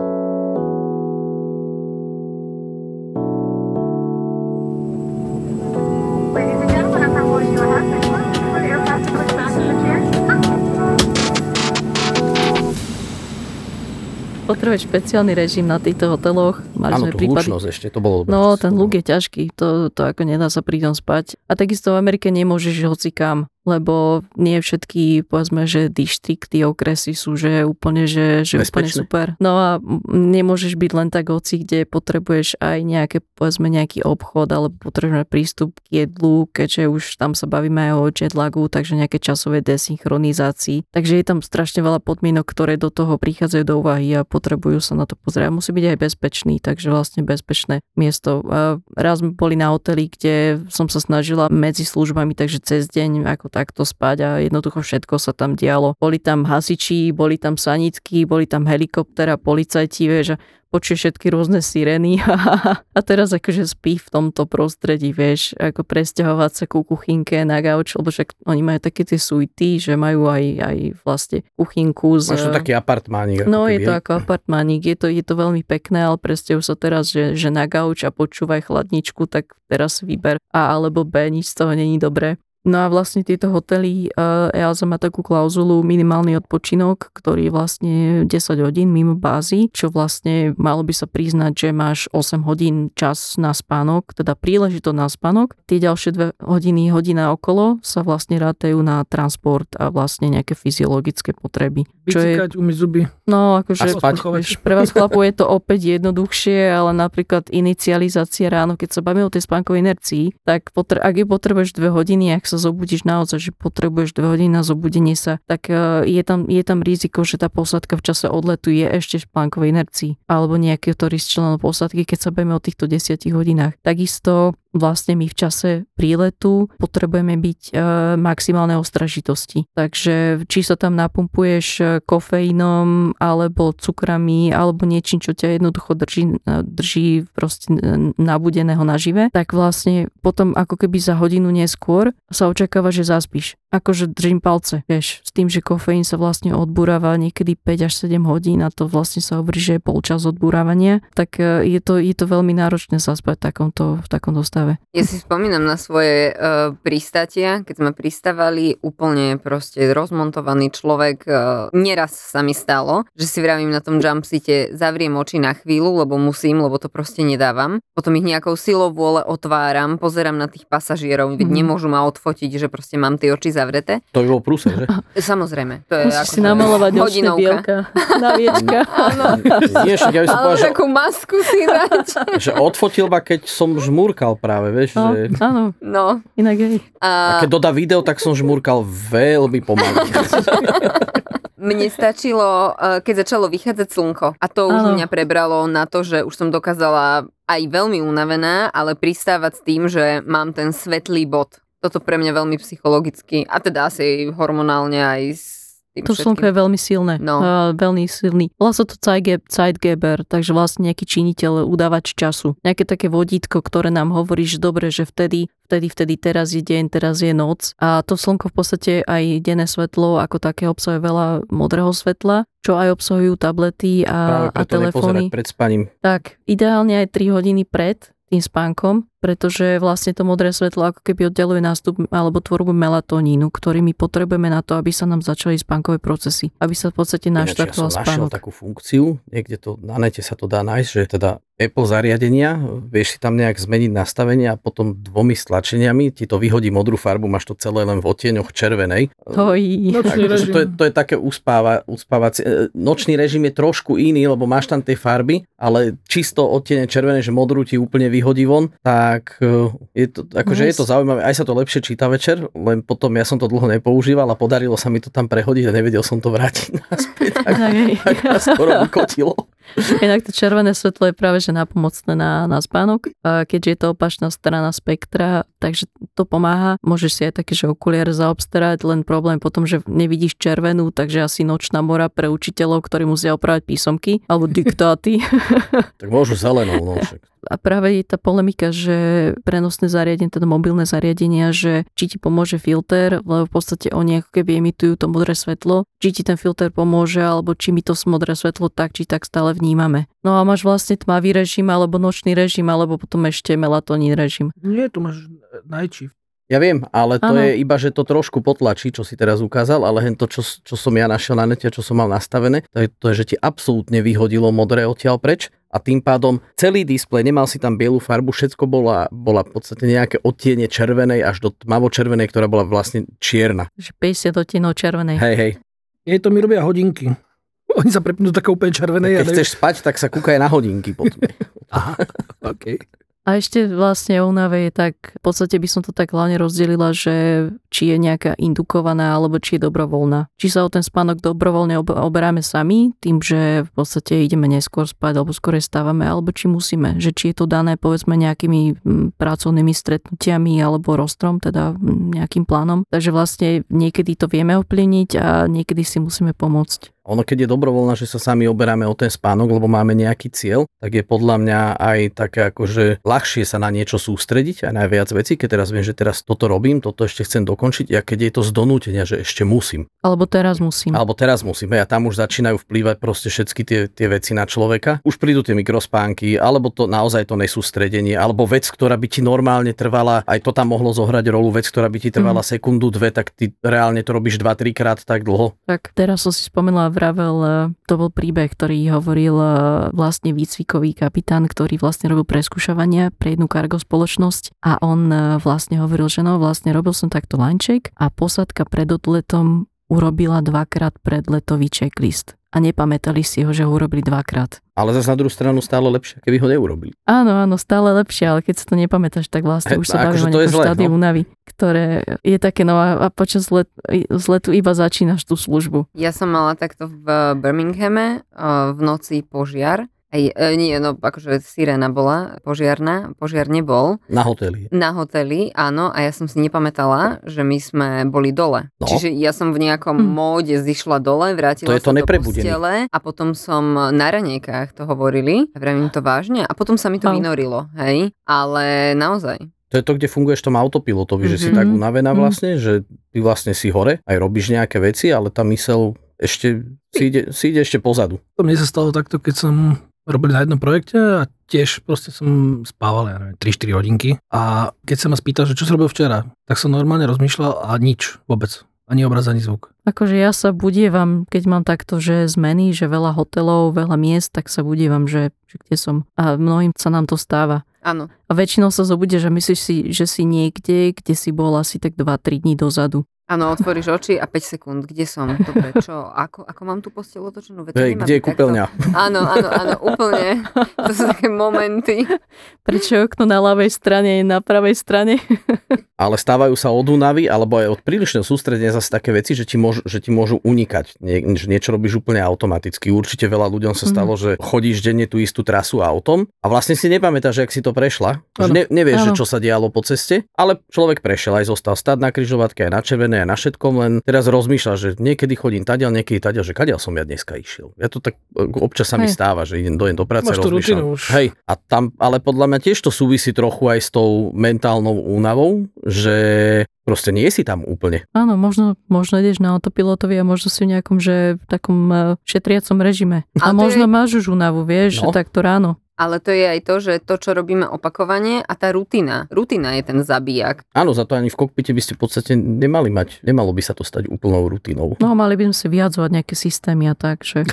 Potrebuješ špeciálny režim na týchto hoteloch. Mali Áno, sme prípady. ešte, to bolo dobré. No, ten luk je ťažký, to, to ako nedá sa pri tom spať. A takisto v Amerike nemôžeš hoci kam, lebo nie všetky, povedzme, že dištrikty, okresy sú, že úplne, že, že úplne super. No a nemôžeš byť len tak hoci, kde potrebuješ aj nejaké, povedzme, nejaký obchod, alebo potrebuješ prístup k jedlu, keďže už tam sa bavíme aj o jetlagu, takže nejaké časové desynchronizácii. Takže je tam strašne veľa podmienok, ktoré do toho prichádzajú do úvahy a potrebujú sa na to pozrieť. Musí byť aj bezpečný, takže vlastne bezpečné miesto. A raz sme boli na hoteli, kde som sa snažila medzi službami, takže cez deň ako takto spať a jednoducho všetko sa tam dialo. Boli tam hasiči, boli tam sanitky, boli tam helikoptera, policajti, vieš, a počuje všetky rôzne sirény a teraz akože spí v tomto prostredí, vieš, ako presťahovať sa ku kuchynke na gauč, lebo však oni majú také tie suity, že majú aj, aj vlastne kuchynku z... Máš to taký apartmánik. No keby, je to ako apartmánik, je to, je to veľmi pekné, ale predstav sa teraz, že, že na gauč a počúvaj chladničku, tak teraz vyber A alebo B, nič z toho není dobré. No a vlastne tieto hotely, uh, EASA má takú klauzulu minimálny odpočinok, ktorý je vlastne 10 hodín mimo bázy, čo vlastne malo by sa priznať, že máš 8 hodín čas na spánok, teda príležito na spánok. Tie ďalšie 2 hodiny, hodina okolo sa vlastne rátajú na transport a vlastne nejaké fyziologické potreby. Vycikať, umyť zuby. no akože. Vieš, pre vás chlapov je to opäť jednoduchšie, ale napríklad inicializácia ráno, keď sa bavíme o tej spánkovej inercii, tak potre- ak ju potrebuješ dve hodiny, ak sa zobudíš naozaj, že potrebuješ dve hodiny na zobudenie sa, tak eh, je tam, je tam riziko, že tá posádka v čase odletu je ešte v spánkovej inercii. Alebo nejaký, ktorý z členov posádky, keď sa bavíme o týchto 10 hodinách. Takisto vlastne my v čase príletu potrebujeme byť e, maximálne ostražitosti. Takže či sa tam napumpuješ e, kofeínom alebo cukrami alebo niečím, čo ťa jednoducho drží, e, drží proste e, nabudeného nažive, tak vlastne potom ako keby za hodinu neskôr sa očakáva, že zaspíš. Akože držím palce, vieš, s tým, že kofeín sa vlastne odburáva niekedy 5 až 7 hodín a to vlastne sa hovorí, že je polčas odburávania, tak e, je to, je to veľmi náročné zaspať v takomto, v takomto stave. Ja si spomínam na svoje uh, pristátia, keď sme pristávali úplne proste rozmontovaný človek. Uh, neraz sa mi stalo, že si vravím na tom jumpsite, zavriem oči na chvíľu, lebo musím, lebo to proste nedávam. Potom ich nejakou silou vôle otváram, pozerám na tých pasažierov, Mhm. nemôžu ma odfotiť, že proste mám tie oči zavreté. To by bol prúser, že? Samozrejme, to je Musíš ako si namalovať očné bielka na viečka. Áno, Nie, však ja by som povedal, že, takú masku si dať. že odfotil ma, keď som žmúrkal práve, vieš, No, že... áno, No. inak hej. A A keď dodá video, tak som žmúrkal veľmi pomaly. mne stačilo, eh, keď začalo vychádzať slnko. A to už Áno. mňa prebralo na to, že už som dokázala aj veľmi unavená, ale pristávať s tým, že mám ten svetlý bod. Toto pre mňa veľmi psychologicky, a teda asi hormonálne aj s tým To slnko je veľmi silné. No. Uh, veľmi silný. Volá sa to Zeitge- Zeitgeber, takže vlastne nejaký činiteľ, udávač času. Nejaké také vodítko, ktoré nám hovorí, že dobre, že vtedy, vtedy, vtedy, teraz je deň, teraz je noc. A to slnko v podstate aj denné svetlo ako také obsahuje veľa modrého svetla, čo aj obsahujú tablety Práve a, a preto nepozerať telefóny. pred spaním. Tak, ideálne aj 3 hodiny pred tým spánkom, pretože vlastne to modré svetlo ako keby oddeluje nástup alebo tvorbu melatonínu, ktorý my potrebujeme na to, aby sa nám začali spánkové procesy, aby sa v podstate Ináč, ja naštartoval som našiel spánok. takú funkciu, niekde to na nete sa to dá nájsť, že teda Apple zariadenia, vieš si tam nejak zmeniť nastavenie a potom dvomi stlačeniami ti to vyhodí modrú farbu, máš to celé len v odtieňoch červenej. Hoj. Nočný Takže režim. to, je, to je také uspáva, uspávacie. e, Nočný režim je trošku iný, lebo máš tam tie farby, ale čisto odtiene červené, že modrú ti úplne vyhodí von, tak e, je to, akože je to zaujímavé. Aj sa to lepšie číta večer, len potom ja som to dlho nepoužíval a podarilo sa mi to tam prehodiť a nevedel som to vrátiť naspäť. Tak, Tak, hej. tak ma skoro vykotilo. Inak to červené svetlo je práve že napomocné na, na spánok, keďže je to opačná strana spektra, takže to pomáha. Môžeš si aj také, že okuliare zaobstarať, len problém potom, že nevidíš červenú, takže asi nočná mora pre učiteľov, ktorí musia opravať písomky alebo diktáty. Tak môžu zelenou, no však. A práve je tá polemika, že prenosné zariadenie, teda mobilné zariadenia, že či ti pomôže filter, lebo v podstate oni ako keby emitujú to modré svetlo, či ti ten filter pomôže, alebo či my to modré svetlo tak či tak stále vnímame. No a máš vlastne tmavý režim, alebo nočný režim, alebo potom ešte melatonín režim. Nie, tu máš shift. Ja viem, ale to Áno. je iba, že to trošku potlačí, čo si teraz ukázal, ale hen to, čo, čo som ja našiel na nete, čo som mal nastavené, to je to, je, že ti absolútne vyhodilo modré odtiaľ preč a tým pádom celý displej, nemal si tam bielu farbu, všetko bola, bola v podstate nejaké odtiene červenej až do tmavo-červenej, ktorá bola vlastne čierna. Že 50 odtienov červenej. Hej, hej. Nie, to mi robia hodinky. Oni sa prepnú do také úplne červenej. Keď chceš spať, tak sa kúkaj na hodinky potom. Aha, OK. A ešte vlastne o je tak, v podstate by som to tak hlavne rozdelila, že či je nejaká indukovaná alebo či je dobrovoľná. Či sa o ten spánok dobrovoľne ob- oberáme sami, tým, že v podstate ideme neskôr spať alebo skôr stávame, alebo či musíme. Že či je to dané povedzme nejakými pracovnými stretnutiami alebo rostrom, teda nejakým plánom. Takže vlastne niekedy to vieme ovplyvniť a niekedy si musíme pomôcť. Ono, keď je dobrovoľná, že sa sami oberáme o ten spánok, lebo máme nejaký cieľ, tak je podľa mňa aj také akože ľahšie sa na niečo sústrediť aj na viac vecí, keď teraz viem, že teraz toto robím, toto ešte chcem dokončiť, a keď je to z donútenia, že ešte musím. Alebo teraz musím. Alebo teraz musím, a tam už začínajú vplývať proste všetky tie, tie veci na človeka. Už prídu tie mikrospánky, alebo to naozaj to nesústredenie, alebo vec, ktorá by ti normálne trvala, aj to tam mohlo zohrať rolu, vec, ktorá by ti trvala sekundu, dve, tak ty reálne to robíš 2-3 krát tak dlho. Tak teraz som si spomenula, vravel, e, to bol príbeh, ktorý hovoril e, vlastne výcvikový kapitán, ktorý vlastne robil preskúšavania pre jednu kargo spoločnosť a on e, vlastne hovoril, že no vlastne robil som takto check a posadka pred odletom urobila dvakrát predletový checklist a nepamätali si ho, že ho urobili dvakrát. Ale zase na druhú stranu stále lepšie, keby ho neurobili. Áno, áno, stále lepšie, ale keď si to nepamätáš, tak vlastne He, už sa no, akože bavíme o nejakom štádiu no. únavy, ktoré je také, no a, a počas let, z letu iba začínaš tú službu. Ja som mala takto v Birminghame eh, v noci požiar. Ej, e, nie, no akože sirena bola požiarná, požiar nebol. Na hoteli. Na hoteli, áno, a ja som si nepamätala, že my sme boli dole. No. Čiže ja som v nejakom Hm. móde zišla dole, vrátila To je sa to do neprebudený. postele a potom som na ranejkách to hovorili. Vravím to vážne. A potom sa mi to Wow. vynorilo, hej. Ale naozaj. To je to, kde funguješ v tom autopilotovi, že si Mhm. tak unavená Mhm. vlastne, že ty vlastne si hore, aj robíš nejaké veci, ale tá mysel ešte si ide, si ide ešte pozadu. To mne sa stalo takto, keď som robil na jednom projekte a tiež proste som spával, ja neviem, 3-4 hodinky. A keď sa ma spýtal, že čo som robil včera, tak som normálne rozmýšľal a nič vôbec. Ani obraz, ani zvuk. Akože ja sa budievam, keď mám takto, že zmeny, že veľa hotelov, veľa miest, tak sa budievam, že, že kde som. A mnohým sa nám to stáva. Áno. A väčšinou sa zobudíš a myslíš si, že si niekde, kde si bol asi tak 2-3 dní dozadu. Áno, otvoríš oči a 5 sekúnd. Kde som? Dobre, čo? Ako, ako mám tú posteľ otočenú? To Hej, kde je kúpeľňa? Áno, áno, áno, úplne. To sú také momenty. Prečo okno na ľavej strane je na pravej strane? Ale stávajú sa od únavy alebo aj od prílišného sústredenia zase také veci, že ti, môžu, že ti môžu unikať. Nie, že niečo robíš úplne automaticky. Určite veľa ľuďom sa stalo, že chodíš denne tú istú trasu autom a vlastne si nepamätáš, jak si to prešla. Že ne, nevieš, že čo sa dialo po ceste, ale človek prešiel aj zostal stať na kryžovatke, aj na červené, aj na všetkom, len teraz rozmýšľa, že niekedy chodím tadiaľ, niekedy tadiaľ, že kadiaľ som ja dneska išiel. Ja to tak e, občas sa mi Hej. stáva, že idem, dojem do práce, Máš rozmýšľam. už. Hej, a tam, ale podľa mňa tiež to súvisí trochu aj s tou mentálnou únavou, že proste nie si tam úplne. Áno, možno, možno ideš na autopilotovi a možno si v nejakom, že v takom eh, šetriacom režime. A to možno je- máš už únavu, vieš, No. že takto ráno. Ale to je aj to, že to, čo robíme opakovane a tá rutina. Rutina je ten zabíjak. Áno, za to ani v kokpite by ste v podstate nemali mať, nemalo by sa to stať úplnou rutinou. No, mali by sme si vyjadzovať nejaké systémy a tak, že...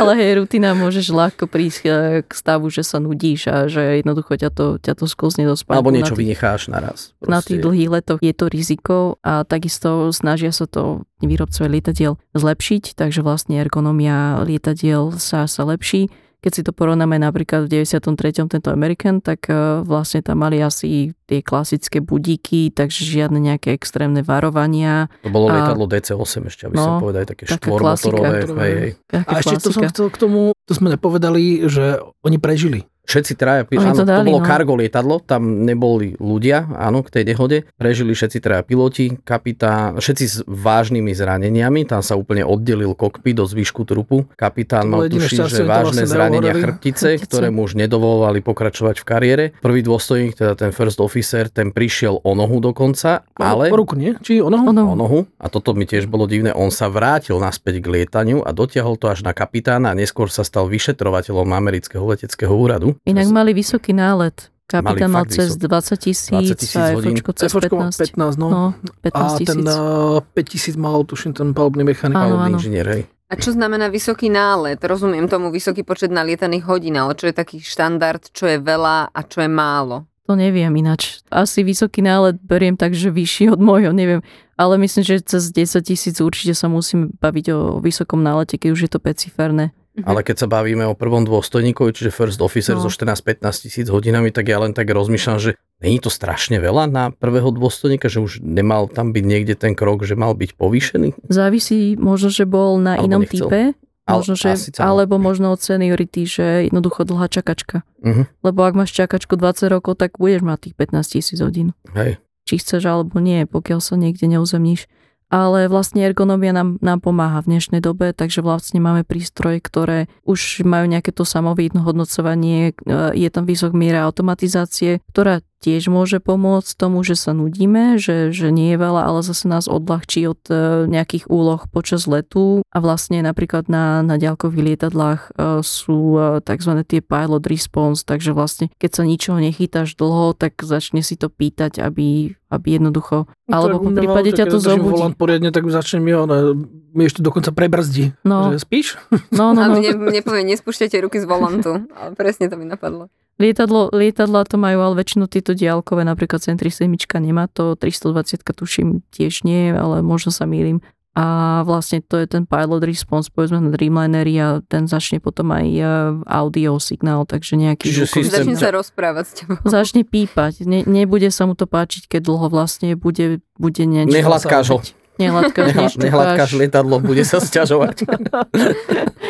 Ale hej, rutina môžeš ľahko prísť eh, k stavu, že sa nudíš a že jednoducho ťa to, ťa to sklzne do spánku. Alebo na niečo tých- vynecháš naraz. Na tých dlhých letoch je to riziko a takisto snažia sa to výrobcovia lietadiel zlepšiť, takže vlastne ergonomia lietadiel sa, sa lepší. Keď si to porovnáme napríklad v 93. tento American, tak eh, vlastne tam mali asi tie klasické budíky, takže žiadne nejaké extrémne varovania. To bolo lietadlo DC-8 ešte, aby No, som povedal, také štvormotorové. klasika. Hej, hej. Taká A ešte to som klasika. chcel k tomu, to sme nepovedali, že oni prežili. Všetci traja, Oni áno, to to, bolo no. kargo lietadlo, tam neboli ľudia, áno, k tej nehode. Prežili všetci traja piloti, kapitán, všetci s vážnymi zraneniami, tam sa úplne oddelil kokpit do zvyšku trupu. Kapitán mal šťastie, že vážne vlastne zranenia chrbtice, Chrbtice. ktoré mu už nedovolovali pokračovať v kariére. Prvý dôstojník, teda ten first officer, ten prišiel o nohu dokonca, ale... Po ruku, nie? Či ono? Ono, o nohu a toto mi tiež bolo divné. On sa vrátil naspäť k lietaniu a dotiahol to až na kapitána a neskôr sa stal vyšetrovateľom amerického leteckého úradu. Inak mali vysoký nálet. Kapitán mal fakt cez 20 tisíc 20 000 a hodín. FOčko cez Cefočko má 15. 15, no. No, A 15 ten tisíc. uh, 5000 mal, tuším, ten palubný mechanik. Áno, Palubný áno. inžinier, hej. A čo znamená vysoký nálet? Rozumiem tomu vysoký počet nalietaných hodín, ale čo je taký štandard, čo je veľa a čo je málo? To neviem ináč. Asi vysoký nálet beriem tak, že vyšší od môjho, neviem. Ale myslím, že cez 10 tisíc určite sa musíme baviť o vysokom nálete, keď už je to peciferné. Ale keď sa bavíme o prvom dôstojníkovi, čiže first officer No. so 14-15 tisíc hodinami, tak ja len tak rozmýšľam, že není to strašne veľa na prvého dôstojníka, že už nemal tam byť niekde ten krok, že mal byť povýšený? Závisí možno, že bol na Alebo inom nechcel. type, možno, že, alebo možno od seniority, že jednoducho dlhá čakačka. Mhm. Lebo ak máš čakačku 20 rokov, tak budeš mať tých 15 tisíc hodín. Hej. Či chceš alebo nie, pokiaľ sa niekde neuzemníš. Ale vlastne ergonomia nám, nám pomáha v dnešnej dobe, takže vlastne máme prístroje, ktoré už majú nejaké to samovyhodnocovanie, e, je tam vysok miera automatizácie, ktorá tiež môže pomôcť tomu, že sa nudíme, že, že nie je veľa, ale zase nás odľahčí od e, nejakých úloh počas letu a vlastne napríklad na, na ďalkových lietadlách e, sú e, tzv. tie pilot response, takže vlastne keď sa ničoho nechytáš dlho, tak začne si to pýtať, aby, aby jednoducho, alebo po prípade ťa to zobudí. volant poriadne, tak začne mi, ono, mi ešte dokonca prebrzdí. No, Že spíš? no, no, A no. mne, mne povie, nespúšťajte ruky z volantu. Ale presne to mi napadlo. Lietadlo, lietadla to majú, ale väčšinou tieto diálkové, napríklad Centri 7 nemá to, 320 tuším tiež nie, ale možno sa mýlim. A vlastne to je ten pilot response, povedzme na Dreamlineri a ten začne potom aj e, audio signál, takže nejaký Čiže zvukový systém- Začne sa rozprávať s tebou. Začne pípať. Ne, nebude sa mu to páčiť, keď dlho vlastne bude, bude niečo. Nehladkáš ho. Nehladkáš, Nehla-. Nehladkáš lietadlo, bude sa sťažovať.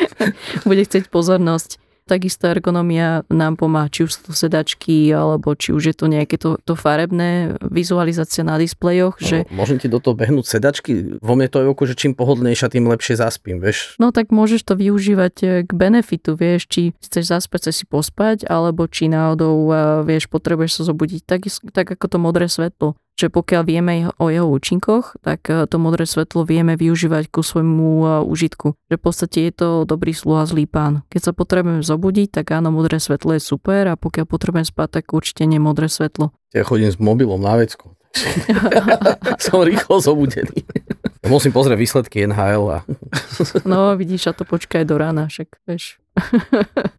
bude chcieť pozornosť. Takisto ergonomia nám pomáha, či už sú to sedačky, alebo či už je to nejaké to, to farebné vizualizácia na displejoch, že No, môžem ti do toho behnúť sedačky? Vo mne to je oko, že čím pohodlnejšia, tým lepšie zaspím, vieš? No tak môžeš to využívať e, k benefitu, vieš, či chceš zaspať, chceš si pospať, alebo či náhodou, e, vieš, potrebuješ sa zobudiť tak, tak ako to modré svetlo. Že pokiaľ vieme o jeho účinkoch, tak e, to modré svetlo vieme využívať ku svojmu e, užitku. Že v podstate je to dobrý sluha, zlý pán. Keď sa potrebujeme zobudiť, tak áno, modré svetlo je super a pokiaľ potrebujem spať, tak určite nie modré svetlo. Ja chodím s mobilom na vecku. Som rýchlo zobudený. Musím pozrieť výsledky NHL a No vidíš, a to počkaj do rána, však vieš.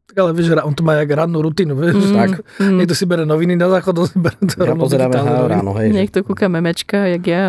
Tak ale vieš, on to má jak rannú rutinu, vieš. Mm, Tak. mm. Niekto si bere noviny na záchod, on si bere to ja rovno pozerám digitálne NHL noviny. ráno, hej. Niekto kúka memečka, jak ja.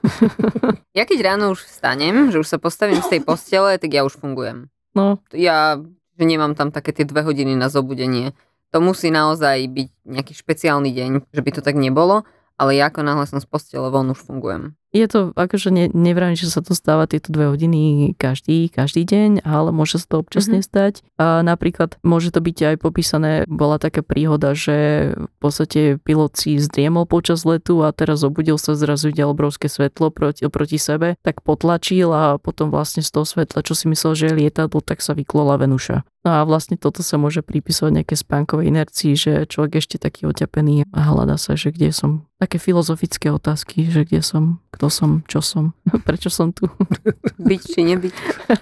Ja keď ráno už vstanem, že už sa postavím z tej postele, tak ja už fungujem. No, Ja že nemám tam také tie dve hodiny na zobudenie. To musí naozaj byť nejaký špeciálny deň, že by to tak nebolo, ale ja ako náhle som z postele von už fungujem. Je to, akože ne, nevrám, že sa to stáva tieto dve hodiny každý, každý deň, ale môže sa to občas Mhm. nestať. A napríklad môže to byť aj popísané, bola taká príhoda, že v podstate pilot si zdriemol počas letu a teraz obudil sa, zrazu videl obrovské svetlo proti, proti sebe, tak potlačil a potom vlastne z toho svetla, čo si myslel, že je lietadlo, tak sa vyklola Venuša. No a vlastne toto sa môže pripisovať nejaké spánkovej inercii, že človek ešte taký oťapený a hľadá sa, že kde som. Také filozofické otázky, že kde som, kto som, čo som, prečo som tu. Byť či nebyť.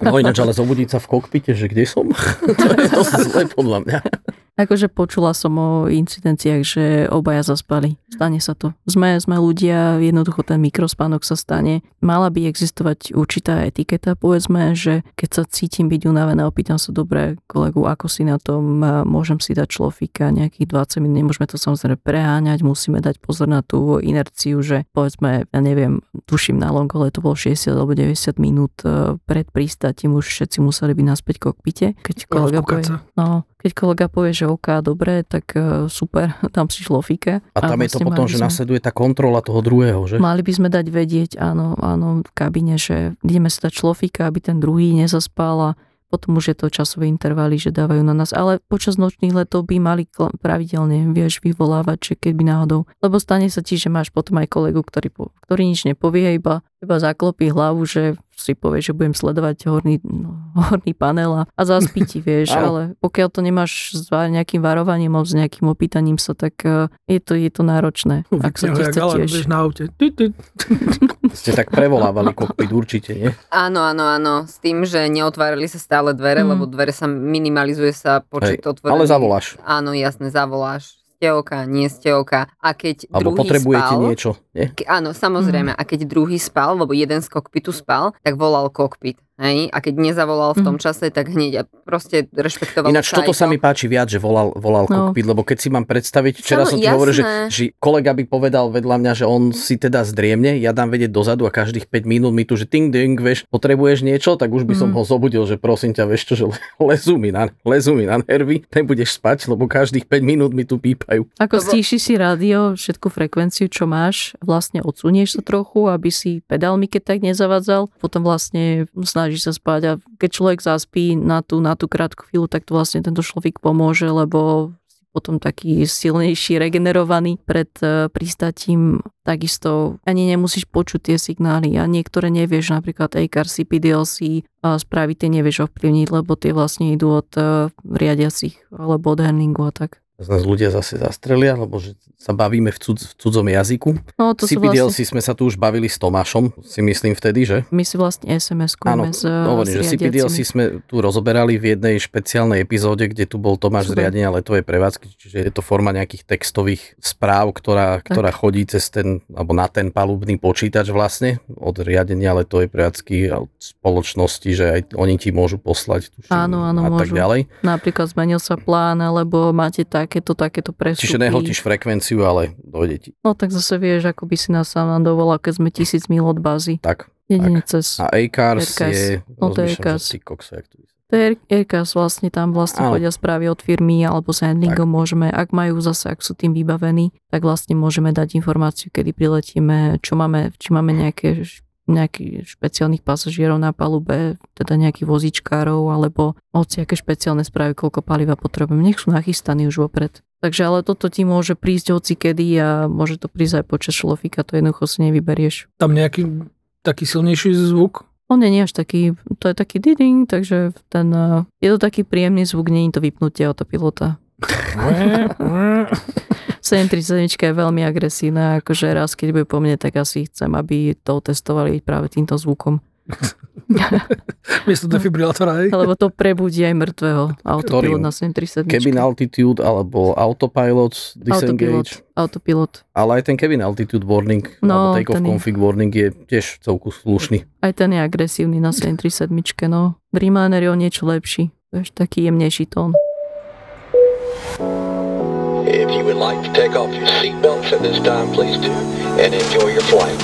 No ináč, ale zobudiť sa v kokpite, že kde som? to je dosť zle podľa mňa. Akože počula som o incidenciách, že obaja zaspali. Stane sa to. Sme, sme ľudia, jednoducho ten mikrospánok sa stane. Mala by existovať určitá etiketa, povedzme, že keď sa cítim byť unavená, opýtam sa dobre kolegu, ako si na tom, môžem si dať šlofika nejakých 20 minút, nemôžeme to samozrejme preháňať, musíme dať pozor na tú inerciu, že povedzme, ja neviem, tuším na longole to bolo 60 alebo 90 minút e, pred pristátím už všetci museli byť naspäť kokpite. Keď kolega povie, no, keď kolega povie, že OK, dobre, tak e, super, tam si šlofíke. A tam je to vlastne potom, že sme- nasleduje tá kontrola toho druhého, že? Mali by sme dať vedieť, áno, áno, v kabine, že ideme si dať šlofíka, aby ten druhý nezaspal a potom už je to časové intervaly, že dávajú na nás. Ale počas nočných letov by mali pravidelne, vieš, vyvolávať, že keď by náhodou. Lebo stane sa ti, že máš potom aj kolegu, ktorý, ktorý nič nepovie, iba, iba zaklopí hlavu, že si povie, že budem sledovať horný, no, horný panel a, a zaspí ti, vieš. Ale pokiaľ to nemáš s nejakým varovaním alebo s nejakým opýtaním sa, tak eh, je to, je to náročné. Ak sa ti chce tiež. na aute. Ty, ty. Ste tak prevolávali kokpit určite, nie? Áno, áno, áno. S tým, že neotvárali sa stále dvere, Mm. lebo dvere sa minimalizuje sa počet Hej, otvorených. ale zavoláš. Áno, jasne, zavoláš. Ste oka, nie ste oka. A keď Alebo druhý potrebujete spal, niečo, nie? Ke- Áno, samozrejme. A keď druhý spal, lebo jeden z kokpitu spal, tak volal kokpit. Hej? A keď nezavolal v tom čase, tak hneď a proste rešpektoval Ináč toto sa mi páči viac, že volal, volal No. kokpit, lebo keď si mám predstaviť, včera Samo- som ti hovoril, že, že kolega by povedal vedľa mňa, že on si teda zdriemne, ja dám vedieť dozadu a každých 5 minút mi tu, že ting ding, vieš, potrebuješ niečo, tak už by som Mm. ho zobudil, že prosím ťa, vieš čo, že le- lezú mi na, lezú mi na nervy, nebudeš spať, lebo každých 5 minút mi tu pípajú. Ako Lebo- stíši si rádio, všetku frekvenciu, čo máš, vlastne odsunieš sa trochu, aby si pedálmi keď tak nezavadzal, potom vlastne snažíš sa spať a keď človek zaspí na tú, na tú krátku chvíľu, tak to vlastne tento človek pomôže, lebo si potom taký silnejší, regenerovaný pred e, pristatím. Takisto ani nemusíš počuť tie signály a niektoré nevieš, napríklad ACAR, CPDLC a správy tie nevieš ovplyvniť, lebo tie vlastne idú od e, riadiacich alebo od handlingu a tak. Z nás ľudia zase zastrelia, lebo že sa bavíme v, cud, v cudzom jazyku. No to CPDLC vlastne, sme sa tu už bavili s Tomášom, si myslím vtedy, že? my si vlastne Áno, SMS-kujeme s, hovorím, s že CPDLC riadiacimi. sme tu rozoberali v jednej špeciálnej epizóde, kde tu bol Tomáš z Super. riadenia letovej prevádzky, čiže je to forma nejakých textových správ, ktorá, ktorá chodí cez ten, alebo na ten palubný počítač vlastne, od riadenia letovej prevádzky a od spoločnosti, že aj oni ti môžu poslať tuším, Áno, áno, a tak môžu. ďalej. Napríklad zmenil sa plán, alebo máte takéto, takéto presúky. Čiže nehotíš frekvenciu, ale dojde ti. No tak zase vieš, ako by si nás sám dovolal, keď sme tisíc mil od bázy. Tak. Jedine cez... A ACARS je, No to je jak to je Aircast vlastne, tam vlastne Áno. chodia správy od firmy alebo s handlingom môžeme, ak majú zase, ak sú tým vybavení, tak vlastne môžeme dať informáciu, kedy priletíme, čo máme, či máme nejaké nejakých špeciálnych pasažierov na palube, teda nejakých vozičkárov, alebo hoci aké špeciálne správy, koľko paliva potrebujeme. Nech sú nachystaní už vopred. Takže ale toto ti môže prísť hoci kedy a môže to prísť aj počas šlofika, to jednoducho si nevyberieš. Tam nejaký taký silnejší zvuk. On nie je až taký, to je taký diding, takže ten, eh, je to taký príjemný zvuk, nie je to vypnutie autopilota. 737 je veľmi agresívna, akože raz, keď bude po mne, tak asi chcem, aby to testovali práve týmto zvukom. Miesto defibrilátora, hej. Lebo to prebudí aj mŕtvého autopilot na 737. Cabin altitude alebo autopilot Autopilot, disengage. autopilot. Ale aj ten cabin altitude warning No, alebo take off ten je- config warning je tiež celku slušný. Aj ten je agresívny na 737, no. Dreamliner je o niečo lepší. To je taký jemnejší tón. If you would like to take off your seatbelts at this time, please do, and enjoy your flight.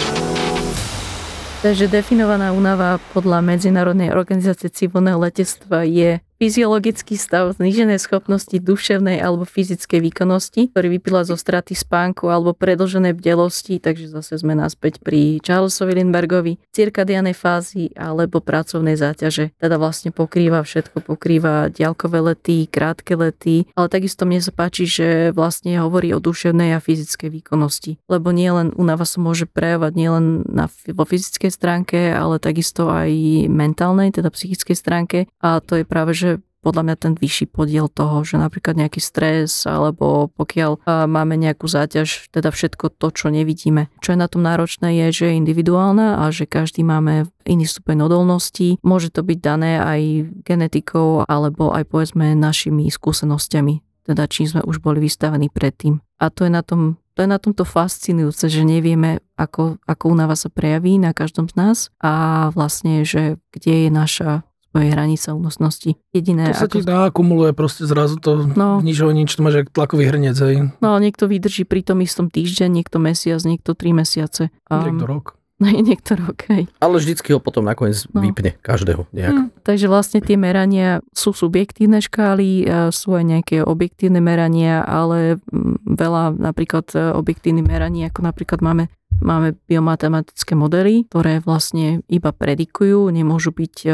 Takže definovaná únava podľa Medzinárodnej organizácie civilného letectva je fyziologický stav zníženej schopnosti duševnej alebo fyzickej výkonnosti, ktorý vypíla zo straty spánku alebo predlženej bdelosti, takže zase sme naspäť pri Charlesovi Lindbergovi, cirkadianej fázy alebo pracovnej záťaže. Teda vlastne pokrýva všetko, pokrýva diaľkové lety, krátke lety, ale takisto mne sa páči, že vlastne hovorí o duševnej a fyzickej výkonnosti, lebo nielen únava sa môže prejavovať nielen na, vo fyzickej stránke, ale takisto aj mentálnej, teda psychickej stránke a to je práve, že podľa mňa ten vyšší podiel toho, že napríklad nejaký stres alebo pokiaľ a, máme nejakú záťaž, teda všetko to, čo nevidíme. Čo je na tom náročné je, že je individuálna a že každý máme iný stupeň odolnosti. Môže to byť dané aj genetikou alebo aj povedzme našimi skúsenosťami, teda čím sme už boli vystavení predtým. A to je na tom to je na tomto fascinujúce, že nevieme, ako, ako únava sa prejaví na každom z nás a vlastne, že kde je naša svoje hranica únosnosti. Jediné, To sa ako... ti nakumuluje proste zrazu to No. nič o nič, to máš jak tlakový hrniec, hej. No, niekto vydrží pri tom istom týždeň, niekto mesiac, niekto tri mesiace. Niekto rok. No, niekto rok, hej. Ale vždycky ho potom nakoniec No. vypne každého nejak. Hm, takže vlastne tie merania sú subjektívne škály, a sú aj nejaké objektívne merania, ale veľa napríklad e, objektívnych meraní, ako napríklad máme Máme biomatematické modely, ktoré vlastne iba predikujú, nemôžu byť, e,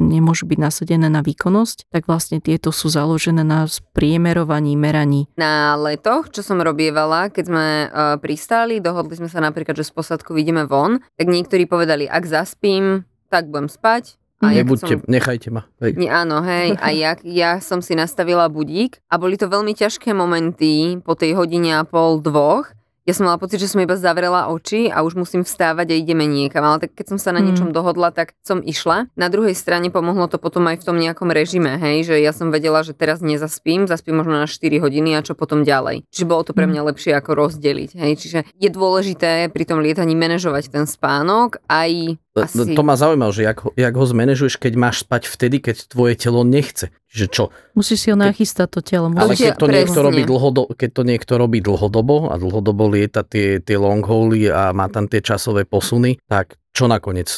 nemôžu byť nasadené na výkonnosť, tak vlastne tieto sú založené na spriemerovaní meraní. Na letoch, čo som robievala, keď sme uh, pristáli, dohodli sme sa napríklad, že z posadku vidíme von, tak niektorí povedali, ak zaspím, tak budem spať. A ja Nebuďte, som- nechajte ma. Hej. Nie, áno, hej. A ja, ja som si nastavila budík a boli to veľmi ťažké momenty po tej hodine a pol, dvoch. Ja som mala pocit, že som iba zavrela oči a už musím vstávať a ideme niekam. Ale tak keď som sa na Mm. niečom dohodla, tak som išla. Na druhej strane pomohlo to potom aj v tom nejakom režime, hej, že ja som vedela, že teraz nezaspím, zaspím možno na 4 hodiny a čo potom ďalej. Čiže bolo to pre mňa lepšie ako rozdeliť, hej. Čiže je dôležité pri tom lietaní manažovať ten spánok aj asi... To ma zaujímalo, že jak, ho- jak ho zmanéžuješ, keď máš spať vtedy, keď tvoje telo nechce. Čiže čo? Musíš si ho nachystať to telo. Ale keď to, niekto presne. robí dlhodo, keď to niekto robí dlhodobo a dlhodobo lieta tie, tie long hauly a má tam tie časové posuny, tak čo nakoniec?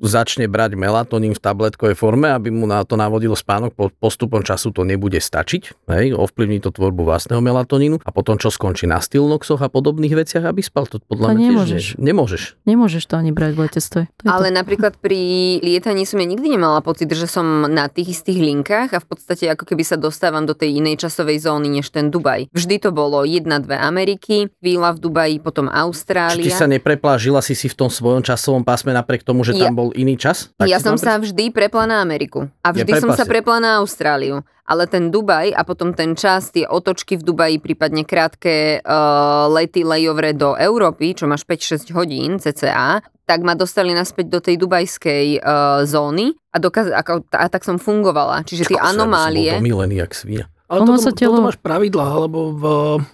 Začne brať melatonín v tabletkovej forme, aby mu na to navodilo spánok, po postupom času to nebude stačiť, hej, ovplyvní to tvorbu vlastného melatonínu a potom čo skončí na stilnoxoch a podobných veciach, aby spal, to To podľa mňa tiež nemôžeš. nie- nemôžeš. Nemôžeš to ani brať v letectve. To Ale to. napríklad pri lietaní som ja nikdy nemala pocit, že som na tých istých linkách a v podstate ako keby sa dostávam do tej inej časovej zóny než ten Dubaj. Vždy to bolo jedna, dve Ameriky, chvíľa v Dubaji, potom Či Austrália. ty sa nepreplážila si si v tom svojom časovom pásme napriek tomu, že Ja- tam bol iný čas? Tak ja som tam sa vždy prepla na Ameriku. A vždy som sa prepla na Austráliu. Ale ten Dubaj a potom ten čas, tie otočky v Dubaji, prípadne krátke uh, lety lejovre do Európy, čo máš 5-6 hodín cca, tak ma dostali naspäť do tej dubajskej uh, zóny a, dokaz- ako, a tak som fungovala. Čiže tie by som anomálie... Bol jak svíňa. Ale Ono toto, sa telo- toto máš pravidlá, alebo v,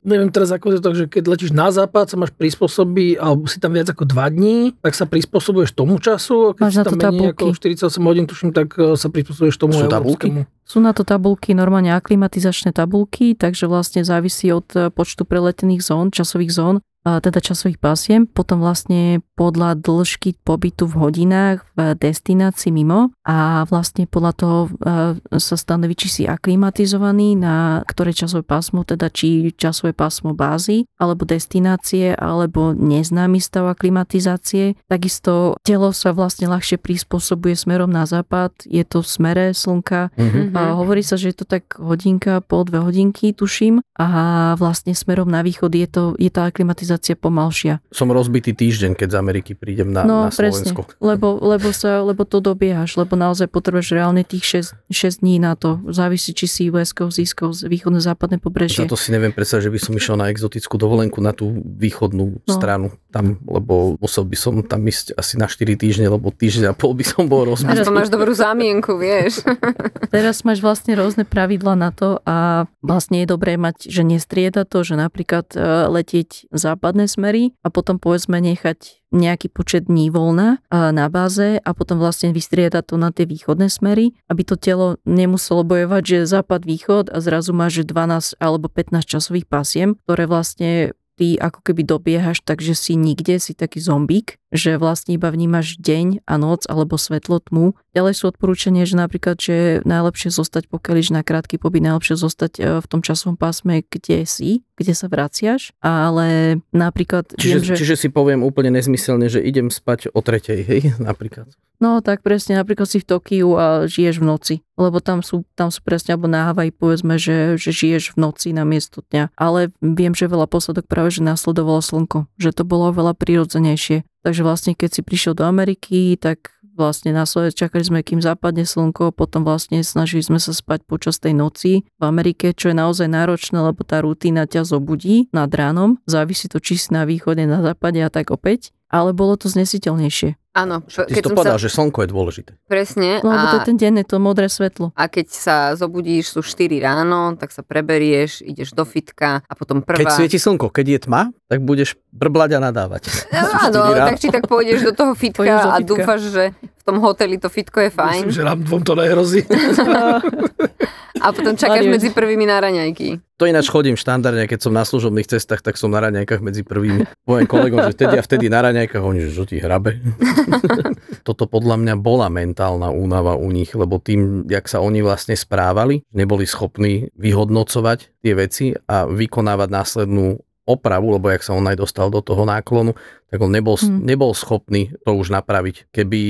neviem teraz ako je to, že keď letíš na západ, sa máš prispôsobiť, alebo si tam viac ako 2 dní, tak sa prispôsobuješ tomu času, a keď Máš si na tam menej ako 48 hodín, tuším, tak e, sa prispôsobuješ tomu Sú tabulky? Sú na to tabulky, normálne aklimatizačné tabulky, takže vlastne závisí od e, počtu preletených zón, časových zón, teda časových pásiem, potom vlastne podľa dĺžky pobytu v hodinách v destinácii mimo a vlastne podľa toho e, sa stanoví, či si aklimatizovaný na ktoré časové pásmo, teda či časové pásmo bázy, alebo destinácie, alebo neznámy stav aklimatizácie. Takisto telo sa vlastne ľahšie prispôsobuje smerom na západ, je to v smere slnka, Mhm. a hovorí sa, že je to tak hodinka, pol dve hodinky, tuším. A vlastne smerom na východ je, to, je tá aklimatizácia aklimatizácia pomalšia. Som rozbitý týždeň, keď z Ameriky prídem na, No na presne, Slovensko. lebo, lebo, sa, lebo to dobiehaš, lebo naozaj potrebuješ reálne tých 6, 6 dní na to. Závisí, či si West Coast, East Coast, východné, západné pobrežie. Za to si neviem predstaviť, že by som išiel na exotickú dovolenku na tú východnú No. stranu tam, lebo musel by som tam ísť asi na 4 týždne, lebo týždeň a pol by som bol rozbitý. to máš dobrú zámienku, vieš. Teraz máš vlastne rôzne pravidla na to a vlastne je dobré mať, že nestrieda to, že napríklad e, letieť západné smery a potom povedzme nechať nejaký počet dní voľna na báze a potom vlastne vystriedať to na tie východné smery, aby to telo nemuselo bojovať, že západ-východ a zrazu máš že 12 alebo 15 časových pasiem, ktoré vlastne ty ako keby dobiehaš, takže si nikde, si taký zombík, že vlastne iba vnímaš deň a noc alebo svetlo tmu. Ďalej sú odporúčania, že napríklad, že najlepšie zostať, pokiaľ na krátky pobyt, najlepšie zostať e, v tom časovom pásme, kde si, kde sa vraciaš, ale napríklad viem, Čiže, že... čiže si poviem úplne nezmyselne, že idem spať o tretej, hej, napríklad. No tak presne, napríklad si v Tokiu a žiješ v noci, lebo tam sú, tam sú presne, alebo na Havaji povedzme, že, že žiješ v noci na miesto dňa. Ale viem, že veľa posledok práve, že nasledovalo slnko, že to bolo veľa prirodzenejšie. Takže vlastne keď si prišiel do Ameriky, tak vlastne následne čakali sme, kým západne slnko, potom vlastne snažili sme sa spať počas tej noci v Amerike, čo je naozaj náročné, lebo tá rutina ťa zobudí nad ránom, závisí to či si na východe, na západe a tak opäť, ale bolo to znesiteľnejšie. Áno, Ty si keď to som povedal, sa... že slnko je dôležité. Presne. No, lebo to a... je ten je to modré svetlo. A keď sa zobudíš, sú 4 ráno, tak sa preberieš, ideš do fitka a potom prvá... Keď svieti slnko, keď je tma, tak budeš brblať a nadávať. No, áno, tak či tak pôjdeš do toho fitka Pôjdeš do a fitka. dúfaš, že v tom hoteli to fitko je fajn Myslím, že nám dvom to nehrozí. a potom čakáš medzi prvými na raňajky. To ináč chodím štandardne, keď som na služobných cestách, tak som na raňajkách medzi prvými. Poviem kolegom, že vtedy a vtedy na raňajkách, oni, že ti hrabe. Toto podľa mňa bola mentálna únava u nich, lebo tým, jak sa oni vlastne správali, neboli schopní vyhodnocovať tie veci a vykonávať následnú opravu, lebo jak sa on aj dostal do toho náklonu, tak on nebol, Hmm. nebol schopný to už napraviť. Keby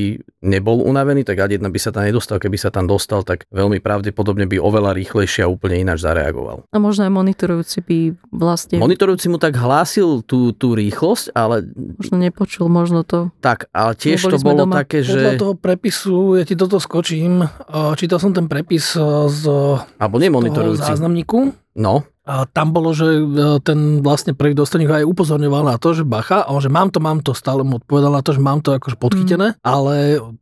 nebol unavený, tak ani jedna by sa tam nedostal. Keby sa tam dostal, tak veľmi pravdepodobne by oveľa rýchlejšie a úplne ináč zareagoval. A možno aj monitorujúci by vlastne Monitorujúci mu tak hlásil tú, tú rýchlosť, ale možno nepočul, možno to... tak, ale tiež Neboli to bolo doma. také, Podľa že... toho prepisu, ja ti toto skočím, a čítal som ten prepis a, z Alebo toho nemonitorujúci. záznamníku. No, A tam bolo, že e, ten vlastne prvý dostojník ho aj upozorňoval na to, že bacha, a on, že mám to, mám to, stále mu odpovedal na to, že mám to akože podchytené, Mm. ale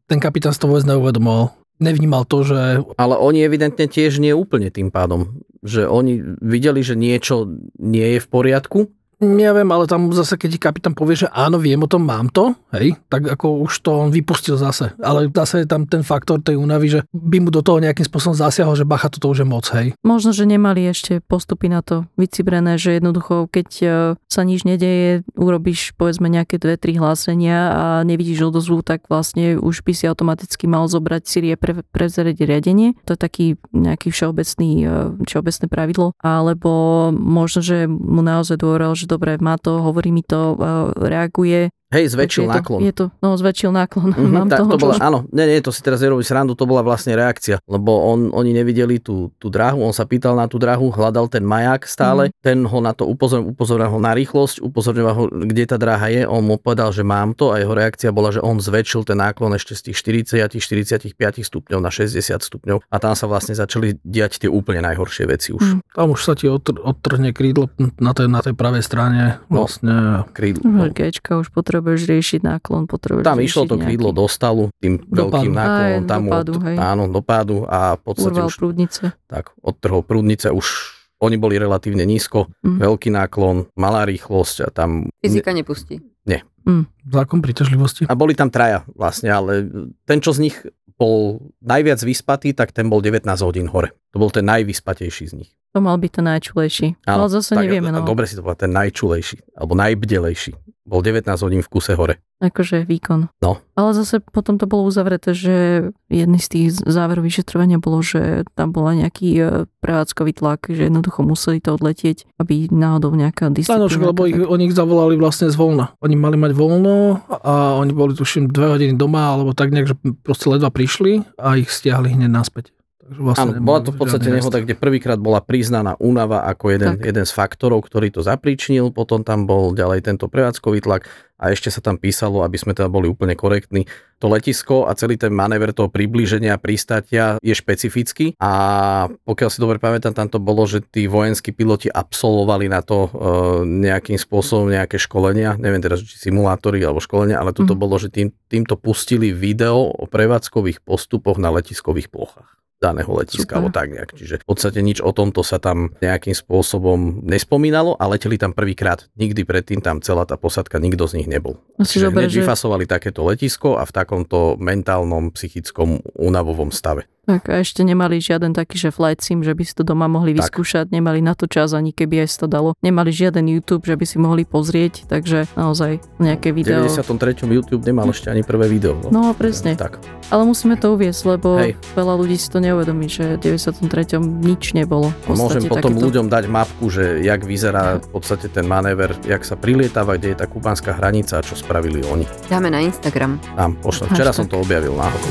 ten kapitán si to vôbec neuvedomoval. Nevnímal to, že ale oni evidentne tiež nie úplne tým pádom. Že oni videli, že niečo nie je v poriadku Neviem, ale tam zase, keď ti kapitán povie, že áno, viem o tom, mám to, hej, tak ako už to on vypustil zase. Ale zase je tam ten faktor tej únavy, že by mu do toho nejakým spôsobom zasiahol, že bacha, toto už je moc, hej. Možno, že nemali ešte postupy na to vycibrené, že jednoducho, keď e, sa nič nedeje, urobíš povedzme nejaké dve, tri hlásenia a nevidíš odozvu, tak vlastne už by si automaticky mal zobrať Syrie pre, prevzrieť riadenie. To je taký nejaký všeobecný, e, všeobecné pravidlo. Alebo možno, že mu naozaj dôveril, že dobre, má to, hovorí mi to, e, reaguje. Hej, Takže zväčšil je to, náklon. Je to, no, zväčšil náklon. Mhm, Mám tak, toho, to bola, čo- áno, nie, nie, to si teraz nerobí srandu, to bola vlastne reakcia, lebo on, oni nevideli tú, tú dráhu, on sa pýtal na tú dráhu, hľadal ten maják stále, Mhm. ten ho na to upozor, upozorňoval ho na rýchlosť, upozorňoval ho, kde tá dráha je, on mu povedal, že mám to a jeho reakcia bola, že on zväčšil ten náklon ešte z tých 40-45 stupňov na 60 stupňov a tam sa vlastne začali diať tie úplne najhoršie veci už. Mhm. Tam už sa ti otr- odtrhne krídlo na tej, na tej pravej strane. No. Vlastne. Krídlo, No, no. Gčka už potrebuješ riešiť náklon, potrebuješ Tam išlo to nejaký- krídlo do stalu, tým Do veľkým náklonom, Aj, tam do mu pádu, od- hej. áno, do pádu a v podstate Urval už prúdnice. tak odtrhol prúdnice, už oni boli relatívne nízko, Mhm. veľký náklon, malá rýchlosť a tam... Fyzika nepustí. Zákon príťažlivosti. A boli tam traja vlastne, ale ten, čo z nich bol najviac vyspatý, tak ten bol 19 hodín hore. To bol ten najvyspatejší z nich. To mal byť ten najčulejší. Ale zase tak, nevieme, no. Dobre si to povedal, ten najčulejší, alebo najbdelejší. Bol 19 hodín v kuse hore. Akože výkon. No. Ale zase potom to bolo uzavreté, že jedný z tých záverov vyšetrovania bolo, že tam bola nejaký e, prevádzkový tlak, že jednoducho museli to odletieť, aby náhodou nejaká Áno, disciplína. však, lebo ich, tak- oni ich zavolali vlastne z voľna. Oni mali mať voľno a oni boli tuším dve hodiny doma, alebo tak nejak, že proste ledva prišli a ich stiahli hneď naspäť. Takže vlastne Áno, bola to v podstate nehoda, kde prvýkrát bola priznaná únava ako jeden, Tak. jeden z faktorov, ktorý to zapríčinil, potom tam bol ďalej tento prevádzkový tlak a ešte sa tam písalo, aby sme teda boli úplne korektní, to letisko a celý ten manéver toho priblíženia pristátia je špecifický a pokiaľ si dobre pamätám, tam to bolo, že tí vojenskí piloti absolvovali na to e, nejakým spôsobom nejaké školenia, neviem teraz, či simulátory alebo školenia, ale toto Mhm. bolo, že tým, týmto pustili video o prevádzkových postupoch na letiskových plochách daného letiska, Super. alebo tak nejak. Čiže v podstate nič o tomto sa tam nejakým spôsobom nespomínalo a leteli tam prvýkrát. Nikdy predtým tam celá tá posadka, nikto z nich nebol. No Čiže hneď že- vyfasovali takéto letisko a v takomto mentálnom, psychickom, únavovom stave. Tak a ešte nemali žiaden taký, že flight sim, že by si to doma mohli Tak. vyskúšať, nemali na to čas ani keby aj sa to dalo. Nemali žiaden YouTube, že by si mohli pozrieť, takže naozaj nejaké V video. 93. YouTube nemal ešte ani prvé video. No presne, Tak. ale musíme to uviesť, lebo Hej. veľa ľudí si to neuvedomí, že v 93. nič nebolo. V Môžem potom takéto- ľuďom dať mapku, že jak vyzerá v podstate ten manéver, jak sa prilietava, kde je tá kubánska hranica a čo spravili oni. Dáme na Instagram. Tam pošlem. Včera som to objavil náhodou.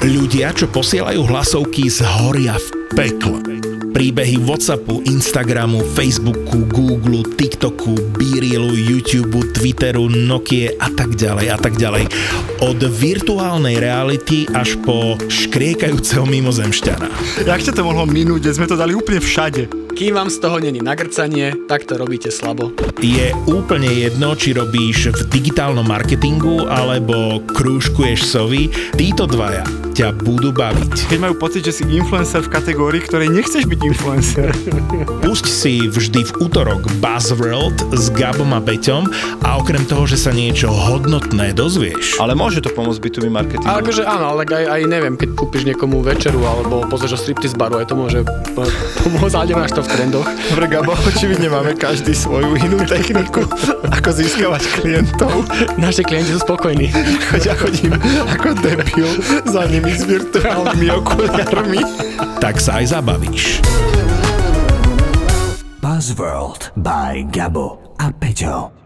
Ľudia, čo posielajú hlasovky, zhoria v pekle. Príbehy Whatsappu, Instagramu, Facebooku, Google, TikToku, Beerilu, YouTube, Twitteru, Nokie a tak ďalej a tak ďalej. Od virtuálnej reality až po škriekajúceho mimozemšťana. Jak ťa to mohlo minúť, sme to dali úplne všade? Kým vám z toho není nagrcanie, tak to robíte slabo. Je úplne jedno, či robíš v digitálnom marketingu alebo krúžkuješ sovy, títo dvaja ťa budú baviť. Keď majú pocit, že si influencer v kategórii, ktorej nechceš byť influencer. Pusť si vždy v útorok Buzzworld s Gabom a Peťom a okrem toho, že sa niečo hodnotné dozvieš. Ale môže to pomôcť B2B marketingu. Ale akože áno, ale aj, aj neviem, keď kúpiš niekomu večeru alebo pozrieš o striptease baru, aj to môže po- pomôcť, ale nemáš to v trendoch. Dobre, Gabo, očividne máme každý svoju inú techniku, ako získavať klientov. Naši klienti sú spokojní. Choď ja chodím ako debil za nimi s virtuálnymi okuliarmi. Tak sa aj zabavíš. Buzzworld by Gabo a Peťo.